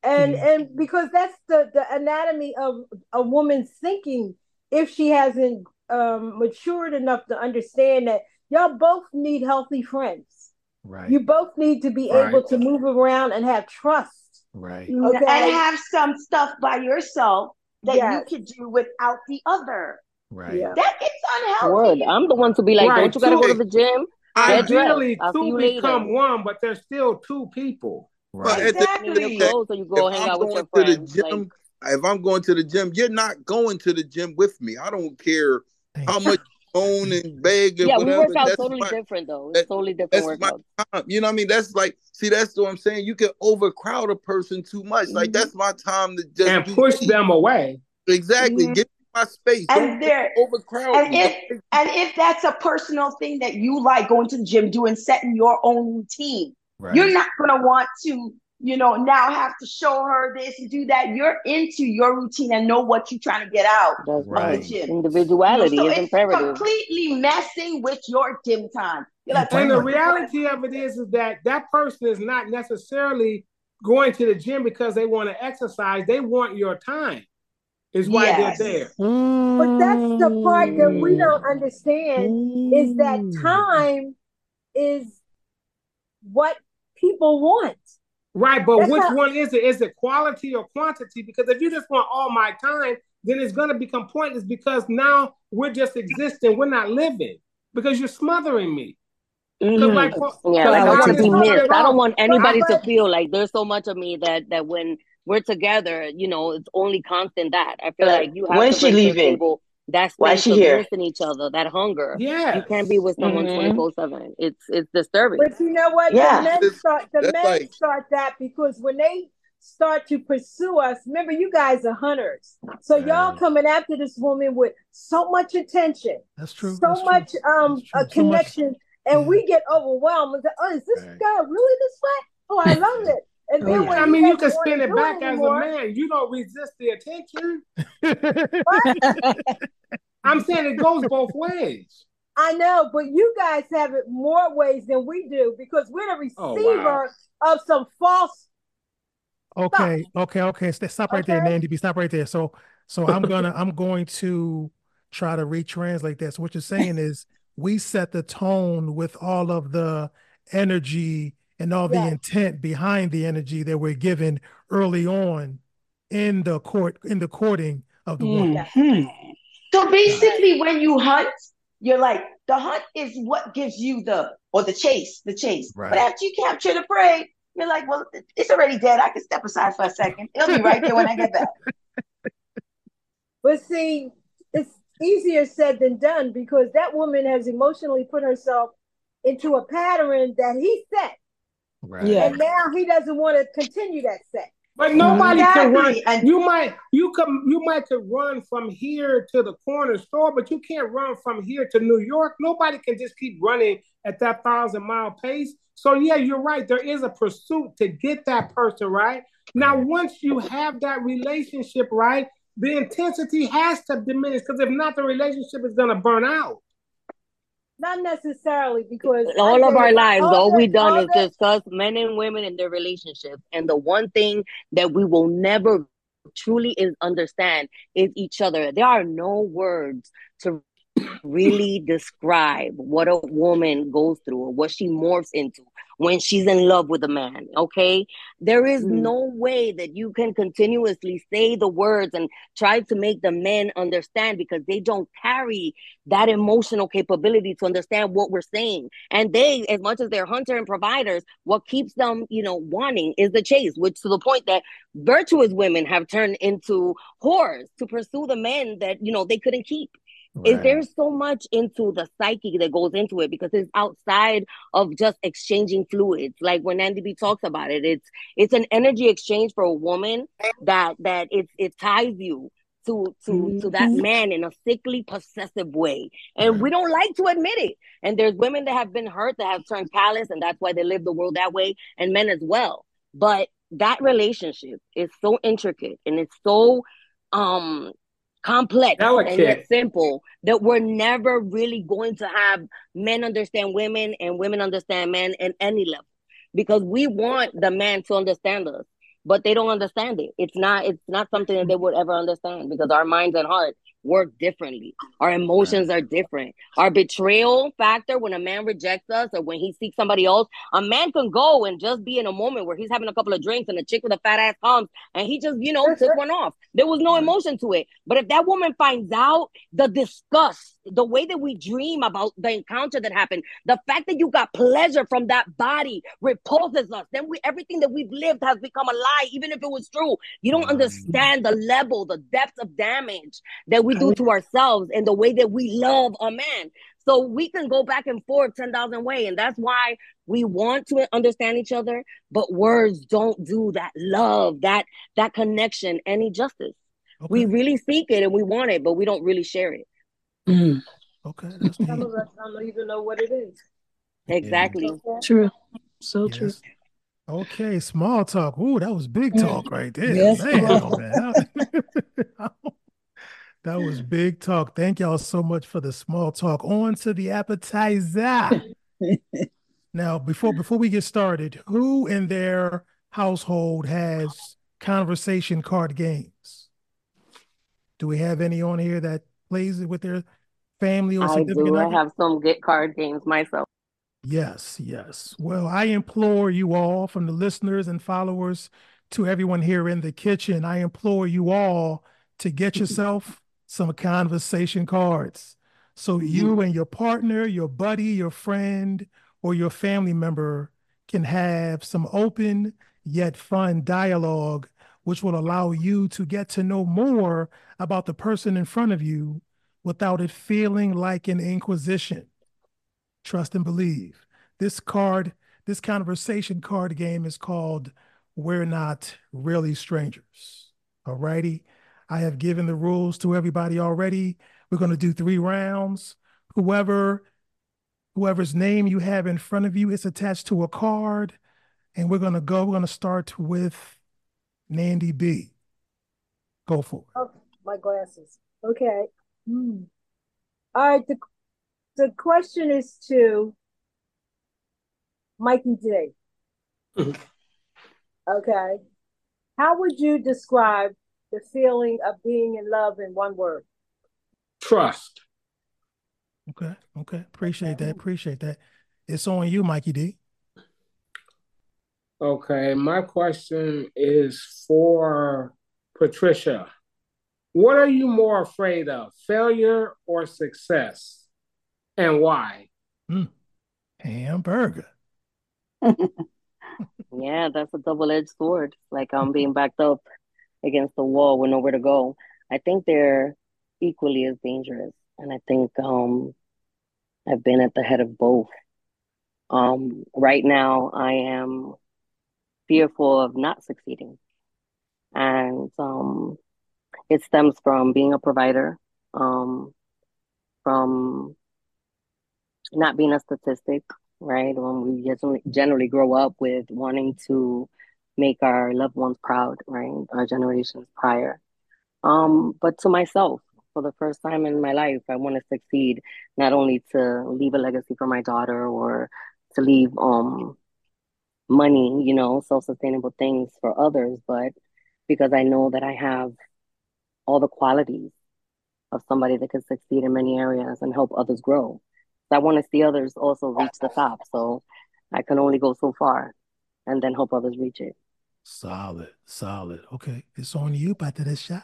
And mm. and because that's the the anatomy of a woman's thinking if she hasn't um, matured enough to understand that y'all both need healthy friends. Right. You both need to be right. able to move around and have trust. Right. Okay? And have some stuff by yourself that yes. you could do without the other. Right. Yeah. That gets unhealthy. Word. I'm the one to be like, right. don't you gotta go to the gym? Ideally, two become one, but there's still two people. Right. Exactly. so you go hang out with your friends. Gym, like, if I'm going to the gym, you're not going to the gym with me. I don't care how much own and beg and yeah, whatever. we work out that's totally my, different though. It's that, totally different workout. You know what I mean? That's like, see, that's what I'm saying. You can overcrowd a person too much. Mm-hmm. Like that's my time to just and push them away. Exactly. Mm-hmm. Give my space. And there overcrowd. And if and if that's a personal thing that you like going to the gym, doing setting your own routine, right. you're not gonna want to you know, now have to show her this and do that. You're into your routine and know what you're trying to get out That's right. the gym. Individuality you know, so is imperative. Completely messing with your gym time. Like, and the reality of it is, is that that person is not necessarily going to the gym because they want to exercise. They want your time. Is why yes. they're there. But that's the part that we mm. don't understand is that mm. time is what people want. Right, but That's which how- one is it? Is it quality or quantity? Because if you just want all my time, then it's going to become pointless because now we're just existing. We're not living because you're smothering me. Mm-hmm. Like, yeah, like to be missed. I don't want anybody to feel like there's so much of me that that when we're together, you know, it's only constant that. I feel like you have when she leaving. Table, that's why she here missing each other that hunger yeah you can't be with someone mm-hmm. 24 7 it's it's disturbing but you know what yeah. the men start the men like... start that because when they start to pursue us remember you guys are hunters so right. y'all coming after this woman with so much attention that's true so that's much true. um a connection so and yeah. we get overwhelmed oh is this yeah. guy really this way oh i love *laughs* it and oh, then oh, I mean, you can spin it back as a man. You don't resist the attention. I'm saying it goes both ways. I know, but you guys have it more ways than we do because we're the receiver oh, wow. of some false. Okay, stuff. okay, okay. Stop right okay. there, Nandy. Stop right there. So, so I'm gonna, I'm going to try to retranslate that. So what you're saying is, we set the tone with all of the energy and all the intent behind the energy that we're given early on in the court in the courting of the woman. Mm-hmm. So basically, when you hunt, you're like the hunt is what gives you the or the chase, the chase. Right. But after you capture the prey, you're like, well, it's already dead. I can step aside for a second. It'll be right there when I get back. *laughs* But see, it's easier said than done because that woman has emotionally put herself into a pattern that he set. Right. Yeah. And now he doesn't want to continue that set. But nobody exactly. can run. And you might you come you might could run from here to the corner store, but you can't run from here to New York. Nobody can just keep running at that thousand mile pace. So yeah, you're right. There is a pursuit to get that person right. Now, once you have that relationship right, the intensity has to diminish because if not, the relationship is gonna burn out. Not necessarily because all of our lives, all, all we've done is discuss men and women and their relationships. And the one thing that we will never truly is understand is each other. There are no words to really describe what a woman goes through or what she morphs into when she's in love with a man. Okay. There is mm. no way that you can continuously say the words and try to make the men understand because they don't carry that emotional capability to understand what we're saying. And they, as much as they're hunter and providers, what keeps them, you know, wanting is the chase, which to the point that virtuous women have turned into whores to pursue the men that, you know, they couldn't keep. Right. Is there's so much into the psyche that goes into it because it's outside of just exchanging fluids. Like when Nandy B talks about it, it's it's an energy exchange for a woman that that it it ties you to to mm-hmm. to that mm-hmm. man in a sickly possessive way and we don't like to admit it and there's women that have been hurt that have turned callous and that's why they live the world that way and men as well but that relationship is so intricate and it's so um complex Delicate. and simple that we're never really going to have men understand women and women understand men at any level because we want the man to understand us but they don't understand it it's not it's not something that they would ever understand because our minds and hearts work differently. Our emotions are different. Our betrayal factor when a man rejects us or when he seeks somebody else, a man can go and just be in a moment where he's having a couple of drinks and a chick with a fat ass comes and he just, you know, took one off. There was no emotion to it. But if that woman finds out the disgust, the way that we dream about the encounter that happened, the fact that you got pleasure from that body repulses us. Then we everything that we've lived has become a lie, even if it was true. You don't understand the level, the depth of damage that we do to ourselves and the way that we love a man. So we can go back and forth 10,000 ways. And that's why we want to understand each other, but words don't do that love, that that connection any justice. Okay. We really seek it and we want it, but we don't really share it. Mm. Okay. Some of us don't even know what it is. Exactly. Yeah. True. So yes. true. Okay, small talk. Ooh, that was big talk right there. Yes. Man, oh, man. *laughs* That was big talk. Thank y'all so much for the small talk. On to the appetizer. *laughs* now, before before we get started, who in their household has conversation card games? Do we have any on here that plays it with their family or I do. I have some get card games myself. Yes, yes. Well, I implore you all, from the listeners and followers to everyone here in the kitchen, I implore you all to get *laughs* yourself some conversation cards. So mm-hmm. you and your partner, your buddy, your friend, or your family member can have some open yet fun dialogue, which will allow you to get to know more about the person in front of you without it feeling like an inquisition. Trust and believe. This card, this conversation card game is called We're Not Really Strangers. All righty. I have given the rules to everybody already. We're going to do three rounds. Whoever whoever's name you have in front of you is attached to a card. And we're going to go. We're going to start with Nandy B. Go for it. Oh, my glasses. Okay. Hmm. All right. The, the question is to Mikey D. okay. How would you describe the feeling of being in love in one word? Trust. Okay. Okay. Appreciate that. Appreciate that. It's on you, Mikey D. Okay. My question is for Patricia. What are you more afraid of, failure or success? And why? Mm. Hamburger. *laughs* yeah, that's a double edged sword. Like I'm being backed up against the wall with nowhere to go. I think they're equally as dangerous. And I think um, I've been at the head of both. Um, right now, I am fearful of not succeeding. And um, it stems from being a provider, um, from not being a statistic, right? When we generally, grow up with wanting to make our loved ones proud, right? Our generations prior. Um, but to myself, for the first time in my life, I want to succeed, not only to leave a legacy for my daughter or to leave um money, you know, self-sustainable things for others, but because I know that I have all the qualities of somebody that can succeed in many areas and help others grow. So I want to see others also reach the top. So I can only go so far and then help others reach it. Solid, solid. Okay. It's on you, Parte de shot.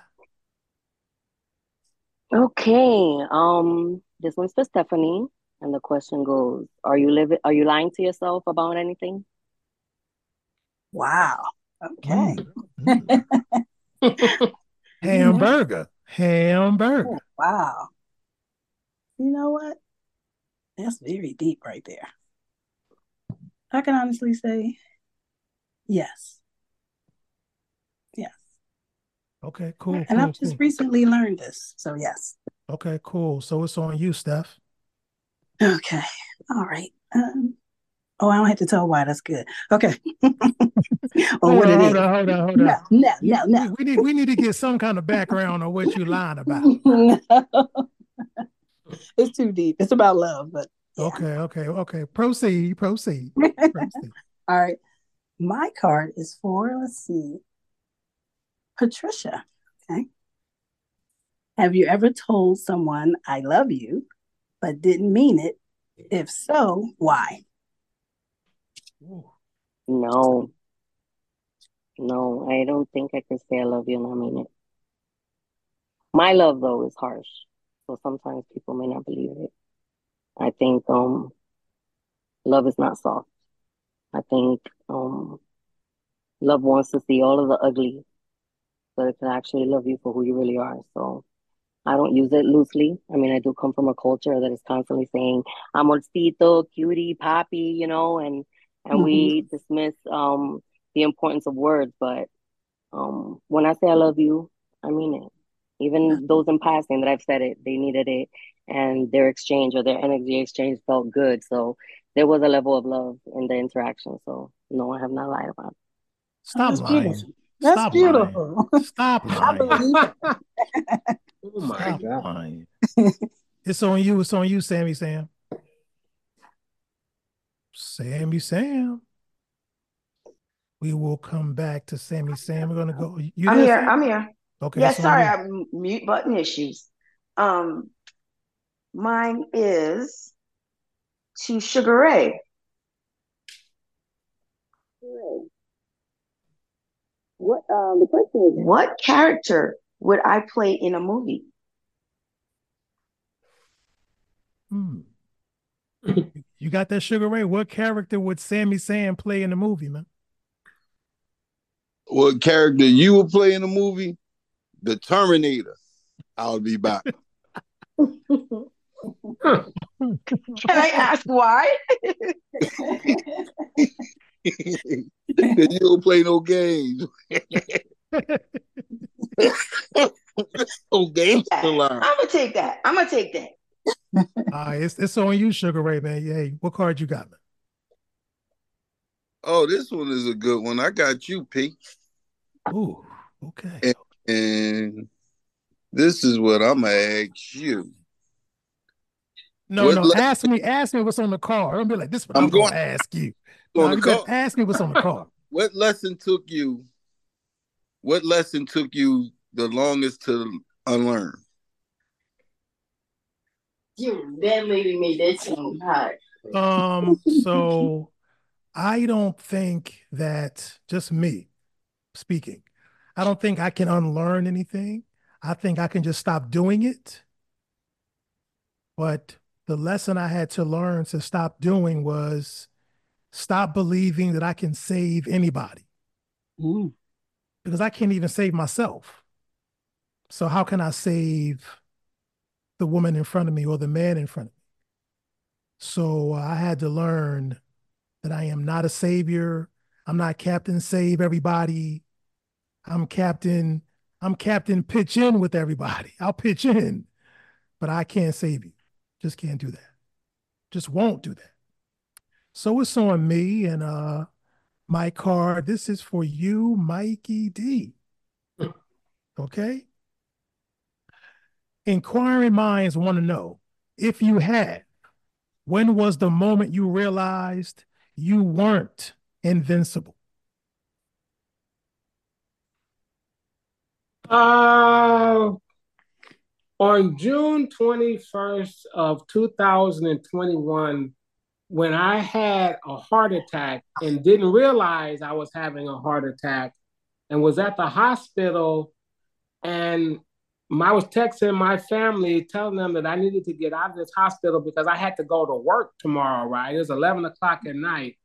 Okay. Um, this one's for Stephanie. And the question goes, are you living are you lying to yourself about anything? Wow. Okay. Mm. *laughs* Hamburger. Hamburger. Wow. You know what? That's very deep right there. I can honestly say yes. Yes. Okay, cool. And cool, I've just cool. recently learned this. So yes. Okay, cool. So it's on you, Steph. Okay. All right. Um, oh, I don't have to tell why. That's good. Okay. *laughs* or hold what on, it hold is. on, hold on, hold No, on. no, You- no, no. We, we need we need to get some kind of background on what you're lying *laughs* about. no. it's too deep. It's about love, but yeah. Okay, okay, okay. Proceed, proceed. *laughs* proceed. All right. My card is for, let's see, Patricia. Okay. Have you ever told someone I love you, but didn't mean it? If so, why? No. No, I don't think I can say I love you and I mean it. My love though is harsh. So sometimes people may not believe it. I think um love is not soft. I think um love wants to see all of the ugly so it can actually love you for who you really are. So I don't use it loosely. I mean, I do come from a culture that is constantly saying amorcito, cutie, papi, you know, and and we dismiss um the importance of words, but um when I say I love you, I mean it. Even those in passing that I've said it, they needed it and their exchange or their energy exchange felt good. So there was a level of love in the interaction. So no, I have not lied about it. Stop that's lying. beautiful. That's Stop beautiful. lying. Stop *laughs* I lying. believe it. Oh my Stop God. lying. It's on you. It's on you, Sammy Sam. Sammy Sam. We will come back to Sammy Sam. We're gonna go. You I'm there, here. Sam? I'm here. Okay. Yeah, sorry. I'm mute button issues. Um, mine is to Sugar Ray. What um the question is What character would I play in a movie? Hmm. You got that Sugar Ray? What character would Sammy Sam play in the movie, man? What character you would play in the movie? The Terminator. I'll be back. *laughs* Can I ask why? *laughs* *laughs* Cause you don't play no games. no *laughs* games to I'm gonna take that. I'm gonna take that. Uh, *laughs* it's it's on you, Sugar Ray, man. Hey, what card you got, man? Oh, this one is a good one. I got you, Pete. Ooh, okay. And this is what I'm gonna ask you. No, What no. le- ask me, ask me what's on the card. I'm gonna be like, this is what I'm I'm, gonna ask you. On No, the you better card. ask me what's on the card. *laughs* What lesson took you? What lesson took you the longest to unlearn? You that lady made that sound hard. Um, so I don't think that just me speaking, I don't think I can unlearn anything. I think I can just stop doing it. But the lesson I had to learn to stop doing was stop believing that I can save anybody Mm. because I can't even save myself. So how can I save the woman in front of me or the man in front of me? So I had to learn that I am not a savior. I'm not Captain Save Everybody. I'm Captain. I'm Captain Pitch in with everybody. *laughs* I'll pitch in, but I can't save you. Just can't do that. Just won't do that. So it's on me and uh my card. This is for you, Mikey D. Okay. Inquiring minds want to know if you had, when was the moment you realized you weren't invincible? Uh, on June 21st of 2021, when I had a heart attack and didn't realize I was having a heart attack and was at the hospital and I was texting my family telling them that I needed to get out of this hospital because I had to go to work tomorrow, right? It was 11 o'clock at night.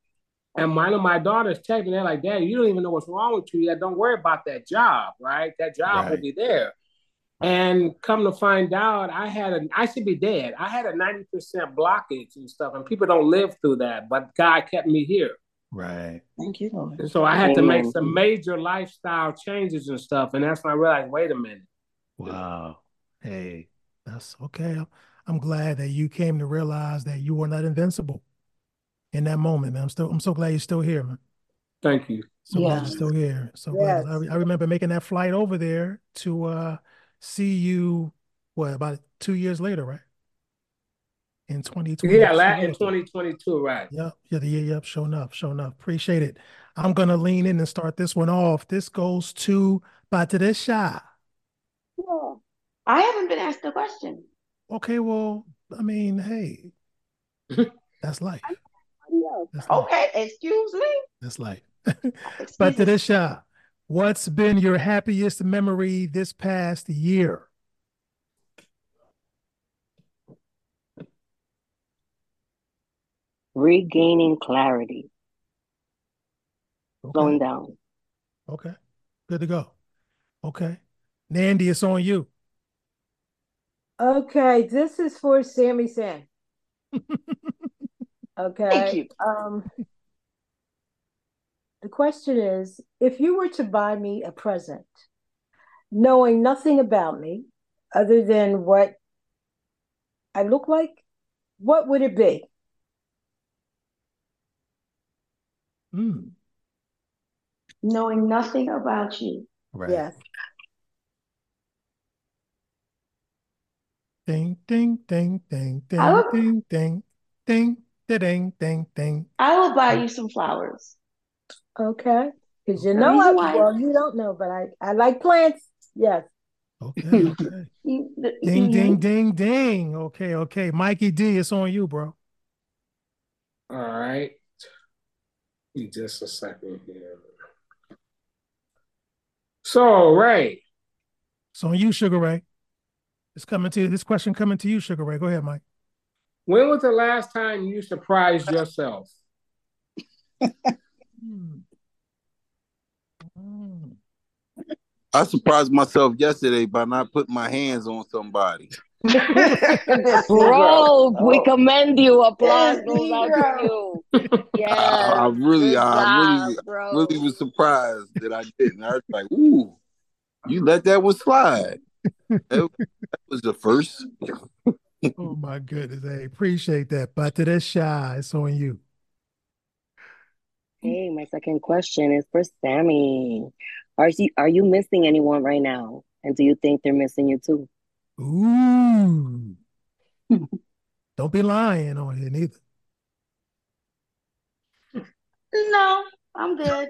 And one of my daughters texting, they're like, Dad, you don't even know what's wrong with you yet. Don't worry about that job, right? That job right. will be there. And come to find out, I had a, I should be dead. I had a 90% blockage and stuff, and people don't live through that, but God kept me here. Right. Thank you, Lord. And so I had to make some major lifestyle changes and stuff. And that's when I realized, wait a minute. Wow. Hey, that's okay. I'm glad that you came to realize that you were not invincible in that moment, man. I'm still, I'm so glad you're still here, man. Thank you. So yeah. glad you're still here. So yes. glad. I, I remember making that flight over there to, uh, see you what about two years later, right? In 2020. Yeah, in 2022, right. Yep. Yeah, yeah, yep. Showing up, showing up. Appreciate it. I'm gonna lean in and start this one off. This goes to Patricia. Yeah. I haven't been asked a question. Okay, well, I mean, hey, *laughs* that's life. That's okay, excuse me. That's life. Patricia, What's been your happiest memory this past year? Regaining clarity. Okay. Slowing down. Okay. Good to go. Okay. Nandy, it's on you. Okay, this is for Sammy Sam. *laughs* okay. Thank you. Um the question is if you were to buy me a present, knowing nothing about me other than what I look like, what would it be? Mm. Knowing nothing about you. Right. Yes. Ding, ding, ding, ding, ding, would, ding, ding, ding, ding, ding, ding. I will buy you some flowers. Okay. Because you know I, well, you don't know, but I, I like plants. Yes. Okay. Okay. ding, ding, ding, ding. Okay. Okay. Mikey D, it's on you, bro. All right. Just a second here. So, Ray. It's on you, Sugar Ray. It's coming to you. This question coming to you, Sugar Ray. Go ahead, Mike. When was the last time you surprised yourself? hmm. I surprised myself yesterday by not putting my hands on somebody. *laughs* Bro, we commend you. Applause goes out to you. *laughs* Yeah, I, I, really, I really, bro. really was surprised that I didn't. I was like, "Ooh, you let that one slide." that, that was the first. oh my goodness! Hey, appreciate that. But to that shy, it's on you. Hey, my second question is for Sammy. Are you are you missing anyone right now? And do you think they're missing you too? Ooh. Don't be lying on here neither. No, I'm good.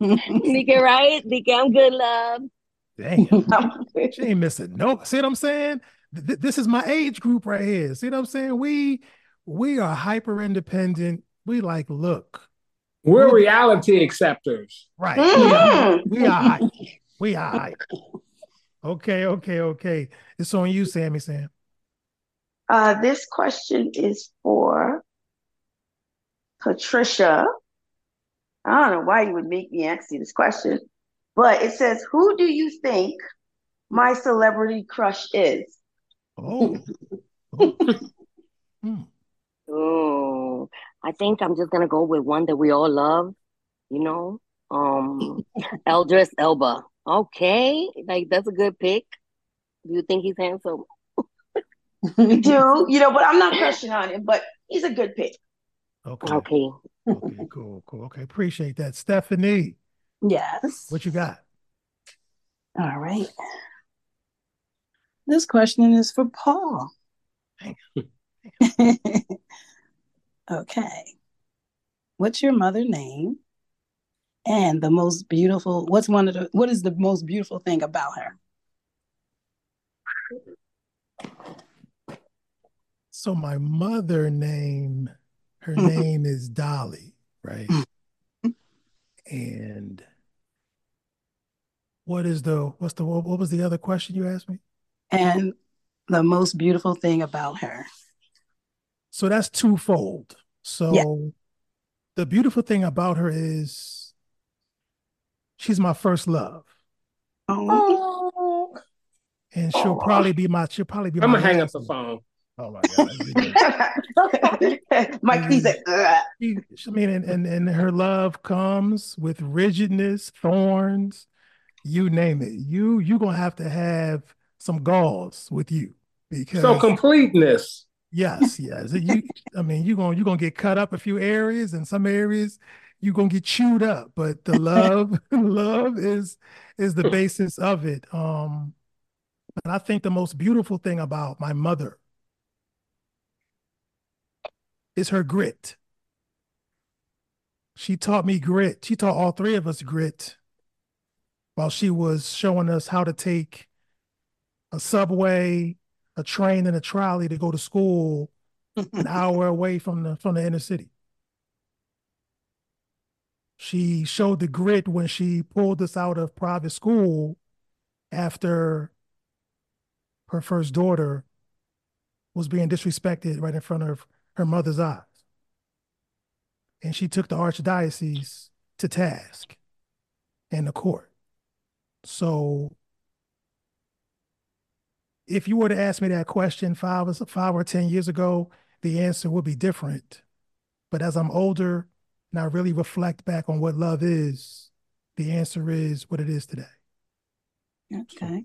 *laughs* Nika, right? Nika, I'm good, love. Damn. she ain't missing no. See what I'm saying? Th- this is my age group right here. See what I'm saying? We we are hyper independent. We like, look. We're, we're reality acceptors. Right. Mm-hmm. We, are, we are hype. We are hype. Okay, okay, okay. It's on you, Sammy Sam. Uh, this question is for Patricia. I don't know why you would make me answer you this question, but it says, Who do you think my celebrity crush is? Oh. oh. *laughs* hmm. Oh, I think I'm just gonna go with one that we all love, you know. Um *laughs* Idris Elba. Okay, like that's a good pick. Do you think he's handsome? *laughs* do, *laughs* you know, but I'm not crushing on him, but he's a good pick. Okay. Okay. okay, cool, cool. Okay, appreciate that. Stephanie. Yes. What you got? All right. This question is for Paul. *laughs* okay. What's your mother name? And the most beautiful, what's one of the, what is the most beautiful thing about her? So my mother name, her mm-hmm. name is Dolly, right? Mm-hmm. and what is the what's the what was the other question you asked me? And the most beautiful thing about her. So that's twofold. So yeah. the beautiful thing about her is she's my first love. Oh. And she'll probably be my she'll probably be I'm gonna hang up the phone. Oh my god. *laughs* Mike he's like, I mean, and, and and her love comes with rigidness, thorns, you name it. You you're gonna have to have some galls with you because so completeness. Yes, yes. you, I mean, you're gonna you're gonna get cut up a few areas, and some areas you're gonna get chewed up. But the love, *laughs* love is is the basis of it. Um, and I think the most beautiful thing about my mother is her grit. She taught me grit. She taught all three of us grit while she was showing us how to take a subway, a train, and a trolley to go to school an *laughs* hour away from the from the inner city. She showed the grit when she pulled us out of private school after her first daughter was being disrespected right in front of her mother's eyes. And she took the archdiocese to task and the court. So if you were to ask me that question five, or five or 10 years ago, the answer would be different. But as I'm older and I really reflect back on what love is, the answer is what it is today. Okay.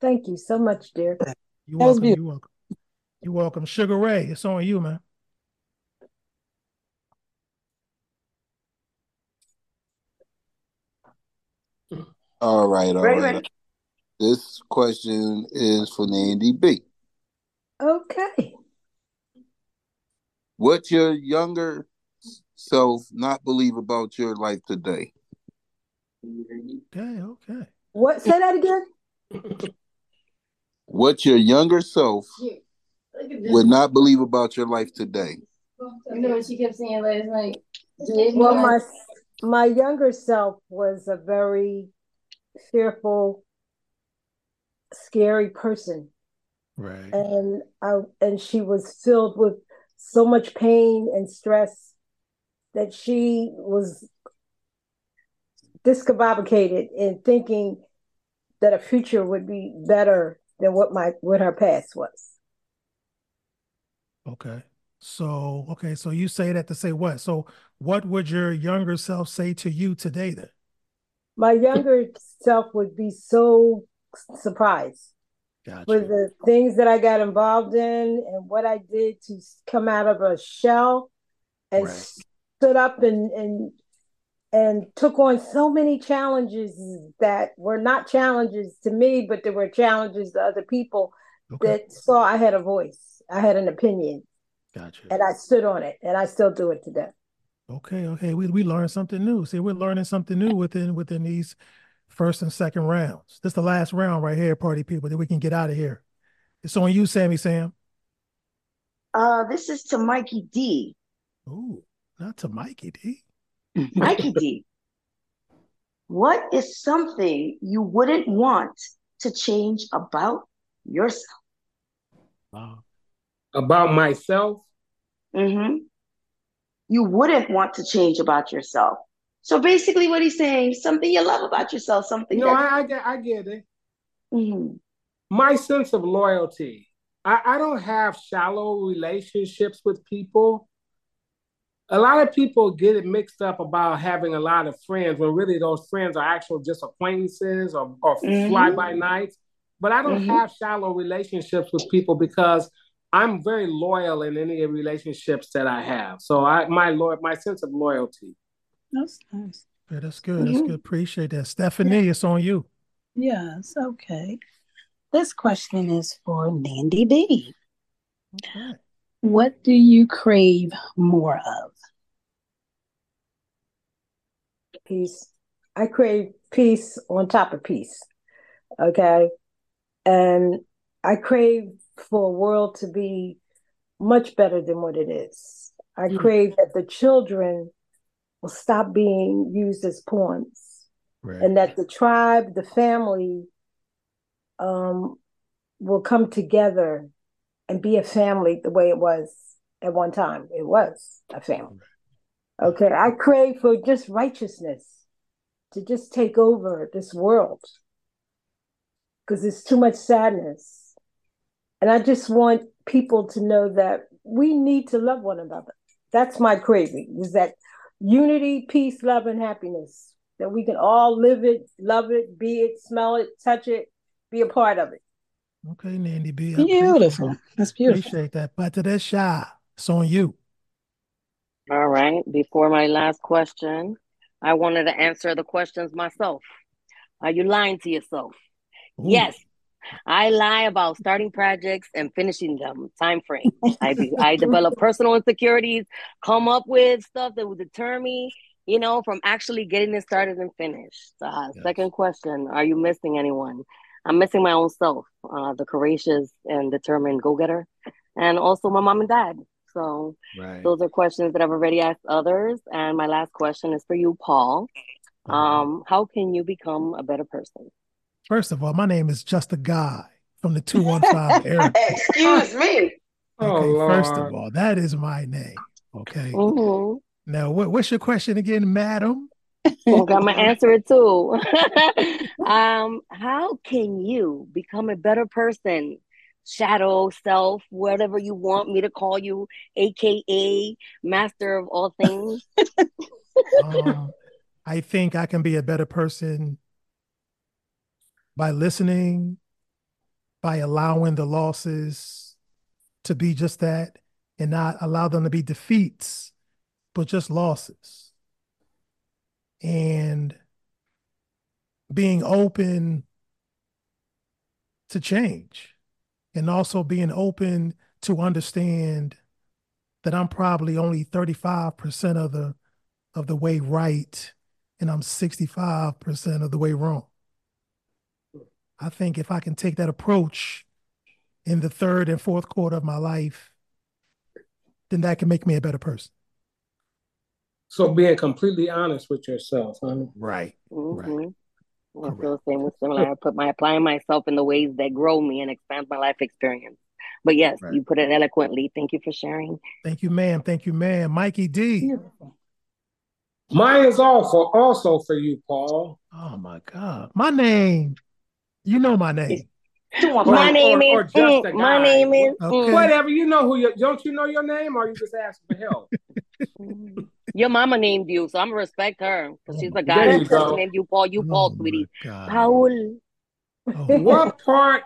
Thank you so much, dear. You're welcome. You're welcome. You're welcome. Sugar Ray, it's on you, man. All right, all right. right. This question is for Nandy B. Okay. What your younger self not believe about your life today? Okay, okay. What? Say that again. What your younger self would not believe about your life today. You know what she kept saying last night? Well, my my younger self was a very fearful, scary person. Right. And I and she was filled with so much pain and stress that she was discombobulated in thinking that a future would be better than what my what her past was. Okay. So, okay, so you say that to say what? So, what would your younger self say to you today then? My younger self would be so surprised gotcha. with the things that I got involved in and what I did to come out of a shell and right. stood up and and and took on so many challenges that were not challenges to me, but there were challenges to other people okay. that saw I had a voice. I had an opinion. Gotcha. And I stood on it, and I still do it today. Okay, okay. We we learned something new. See, we're learning something new within within these first and second rounds. This is the last round right here, party people, that we can get out of here. It's on you, Sammy Sam. Uh, this is to Mikey D. Oh, not to Mikey D. *laughs* Mikey D. What is something you wouldn't want to change about yourself? Wow about myself. Mm-hmm. You wouldn't want to change about yourself. So basically, what he's saying, something you love about yourself, something. No, that... I, I, get, I get it. Mm-hmm. My sense of loyalty. I, I don't have shallow relationships with people. A lot of people get it mixed up about having a lot of friends when really those friends are actual just acquaintances or, or mm-hmm. fly by nights. But I don't mm-hmm. have shallow relationships with people because I'm very loyal in any relationships that I have. So I my lord my sense of loyalty. That's nice. Yeah, that's good. That's good. Appreciate that. Stephanie, yeah. it's on you. Yes, okay. This question is for Nandy B. Okay. What do you crave more of? peace. I crave peace on top of peace. Okay. And I crave for a world to be much better than what it is. I mm-hmm. crave that the children will stop being used as pawns right. and that the tribe, the family, um, will come together and be a family the way it was at one time. It was a family. Okay. I crave for just righteousness to just take over this world because there's too much sadness. And I just want people to know that we need to love one another. That's my craving is that unity, peace, love, and happiness. That we can all live it, love it, be it, smell it, touch it, be a part of it. Okay, Nandy B. Beautiful. That's beautiful. Appreciate that. But to that shy, it's on you. All right. Before my last question, I wanted to answer the questions myself. Are you lying to yourself? Ooh. Yes. I lie about starting projects and finishing them. Time frame. I be, I develop personal insecurities, come up with stuff that will deter me, you know, from actually getting it started and finished. Uh, yes. Second question: Are you missing anyone? I'm missing my own self, uh, the courageous and determined go-getter, and also my mom and dad. So right. those are questions that I've already asked others. And my last question is for you, Paul. Uh-huh. Um, how can you become a better person? First of all, my name is just a guy from the 215 *laughs* area. Excuse me. Oh, okay, oh, first of all, that is my name. Okay. Mm-hmm. Now, what, what's your question again, madam? *laughs* well, I'm gonna answer it too. *laughs* um, how can you become a better person shadow self, whatever you want me to call you, aka master of all things? um, I think I can be a better person by listening, by allowing the losses to be just that and not allow them to be defeats, but just losses. And being open to change and also being open to understand that I'm probably only 35% of the of the way right and I'm 65% of the way wrong. I think if I can take that approach in the third and fourth quarter of my life, then that can make me a better person. So being completely honest with yourself, huh? Right. Mm-hmm. Right. I feel the same with similar. I put my applying myself in the ways that grow me and expand my life experience. But yes, right. you put it eloquently. Thank you for sharing. Thank you, ma'am. Thank you, ma'am. Mikey D. Mine is also also for you, Paul. Oh my God. My name. You know my name. *laughs* my name or, is or mm, my name is okay. whatever. You know who you don't you know your name or you just ask for help? *laughs* Your mama named you, so I'm gonna respect her because she's a guy who named you Paul. You oh Paul, sweetie. Paul. Oh. what part?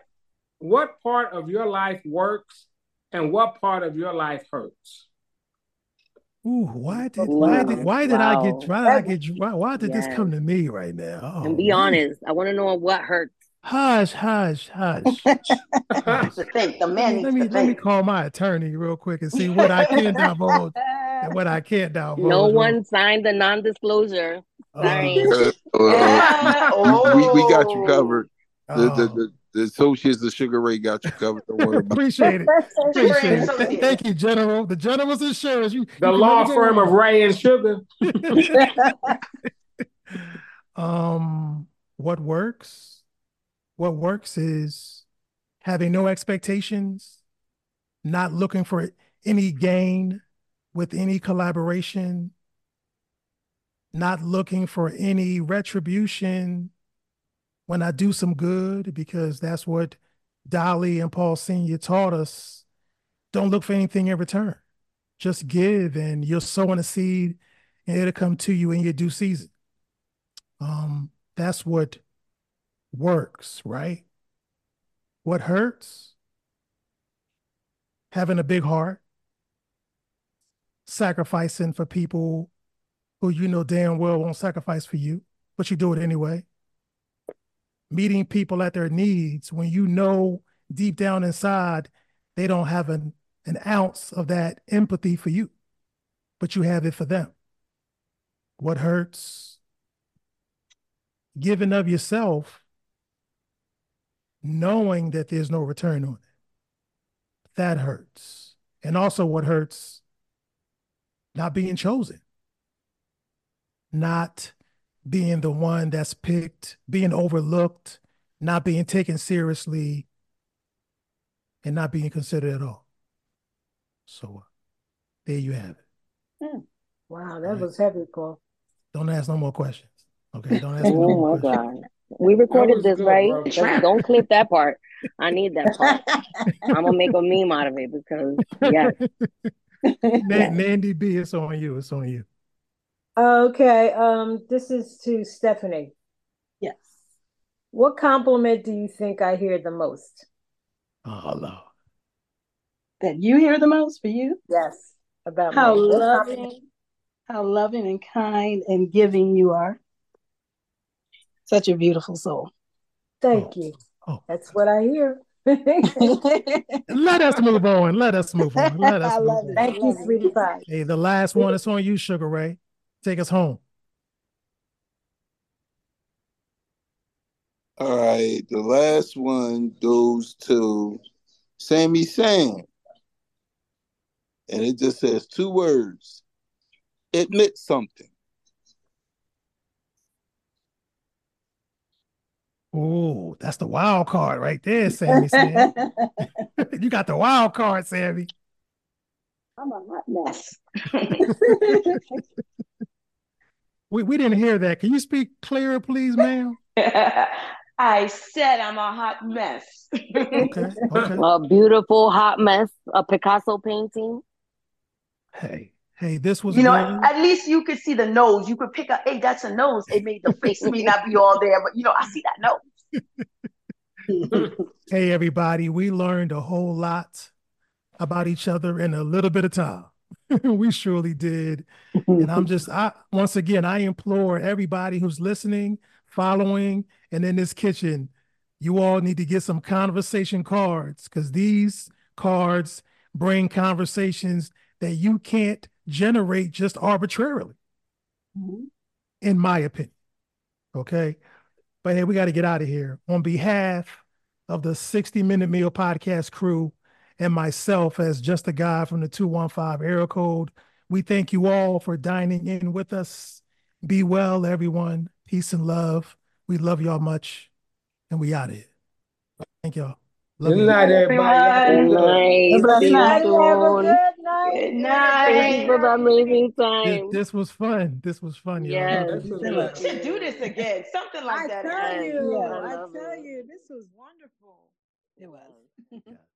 What part of your life works, and what part of your life hurts? Ooh, why did why did why did wow. I get why did I get why, why did yes. this come to me right now? Oh, and be man. honest, I want to know what hurts. Hush, hush, hush. *laughs* think the man. Let me let me call my attorney real quick and see what I can divulge and what I can't divulge. No one signed the non-disclosure. Oh. Sorry. Uh, we, we got you covered. The, the, the, oh. the associates of Sugar Ray got you covered. Appreciate it. Appreciate it. *laughs* thank you, General. The General's Insurance. You, the you law firm of Ray and Sugar. *laughs* um, what works? What works is having no expectations, not looking for any gain, with any collaboration, not looking for any retribution when I do some good, because that's what Dolly and Paul Sr. taught us. Don't look for anything in return. Just give, and you're sowing a seed, and it'll come to you in your due season. Um, that's what works, right? What hurts? Having a big heart, sacrificing for people who you know damn well won't sacrifice for you, but you do it anyway. Meeting people at their needs when you know deep down inside they don't have an, an ounce of that empathy for you, but you have it for them. What hurts? giving of yourself knowing that there's no return on it. That hurts. And also, what hurts, not being chosen, not being the one that's picked, being overlooked, not being taken seriously, and not being considered at all. So, uh, there you have it. Hmm. Wow, that right. was heavy, Paul. Don't ask no more questions. Okay, don't ask. *laughs* oh no my god, we recorded this, good, right? Don't clip that part. I need that part. I'm gonna make a meme out of it because yes. *laughs* Nandy B, it's on you. It's on you. Okay, um, this is to Stephanie. Yes. What compliment do you think I hear the most? Oh, Lord. That you hear the most for you? Yes. About how loving, how loving and kind and giving you are. Such a beautiful soul. Thank oh. you. Oh. That's what I hear. Let us move on. Let us move on. Let *laughs* us I love it. Thank you, sweetie pie. Hey, the last one is on you, Sugar Ray. Take us home. All right, the last one goes to Sammy Sam. And it just says two words. Admit something. Oh, that's the wild card right there, Sammy. Sam. *laughs* *laughs* you got the wild card, Sammy. I'm a hot mess. *laughs* we, we didn't hear that. Can you speak clearer, please, ma'am? I said I'm a hot mess. okay, okay. A beautiful hot mess, a Picasso painting. Hey, hey, this was you know, at least you could see the nose. You could pick up, hey, that's a nose. It made the face may not be all there, but you know, I see that nose. *laughs* hey everybody, we learned a whole lot about each other in a little bit of time. *laughs* we surely did. and I'm just I once again I implore everybody who's listening, following, and in this kitchen, you all need to get some conversation cards because these cards bring conversations that you can't generate just arbitrarily, mm-hmm. in my opinion. Okay. But hey, we got to get out of here. On behalf of the 60 Minute Meal Podcast crew and myself, as just a guy from the 215 area code, we thank you all for dining in with us. Be well, everyone. Peace and love. We love y'all much. And we out of here. Thank y'all. Love good night, everybody. Good night. Good night. Good night. Good night. Thank you for the amazing time. This, this was fun. This was fun. Yes. We should do this again. Something like I that. I tell you. I, I tell it. you, this was wonderful. It was. *laughs*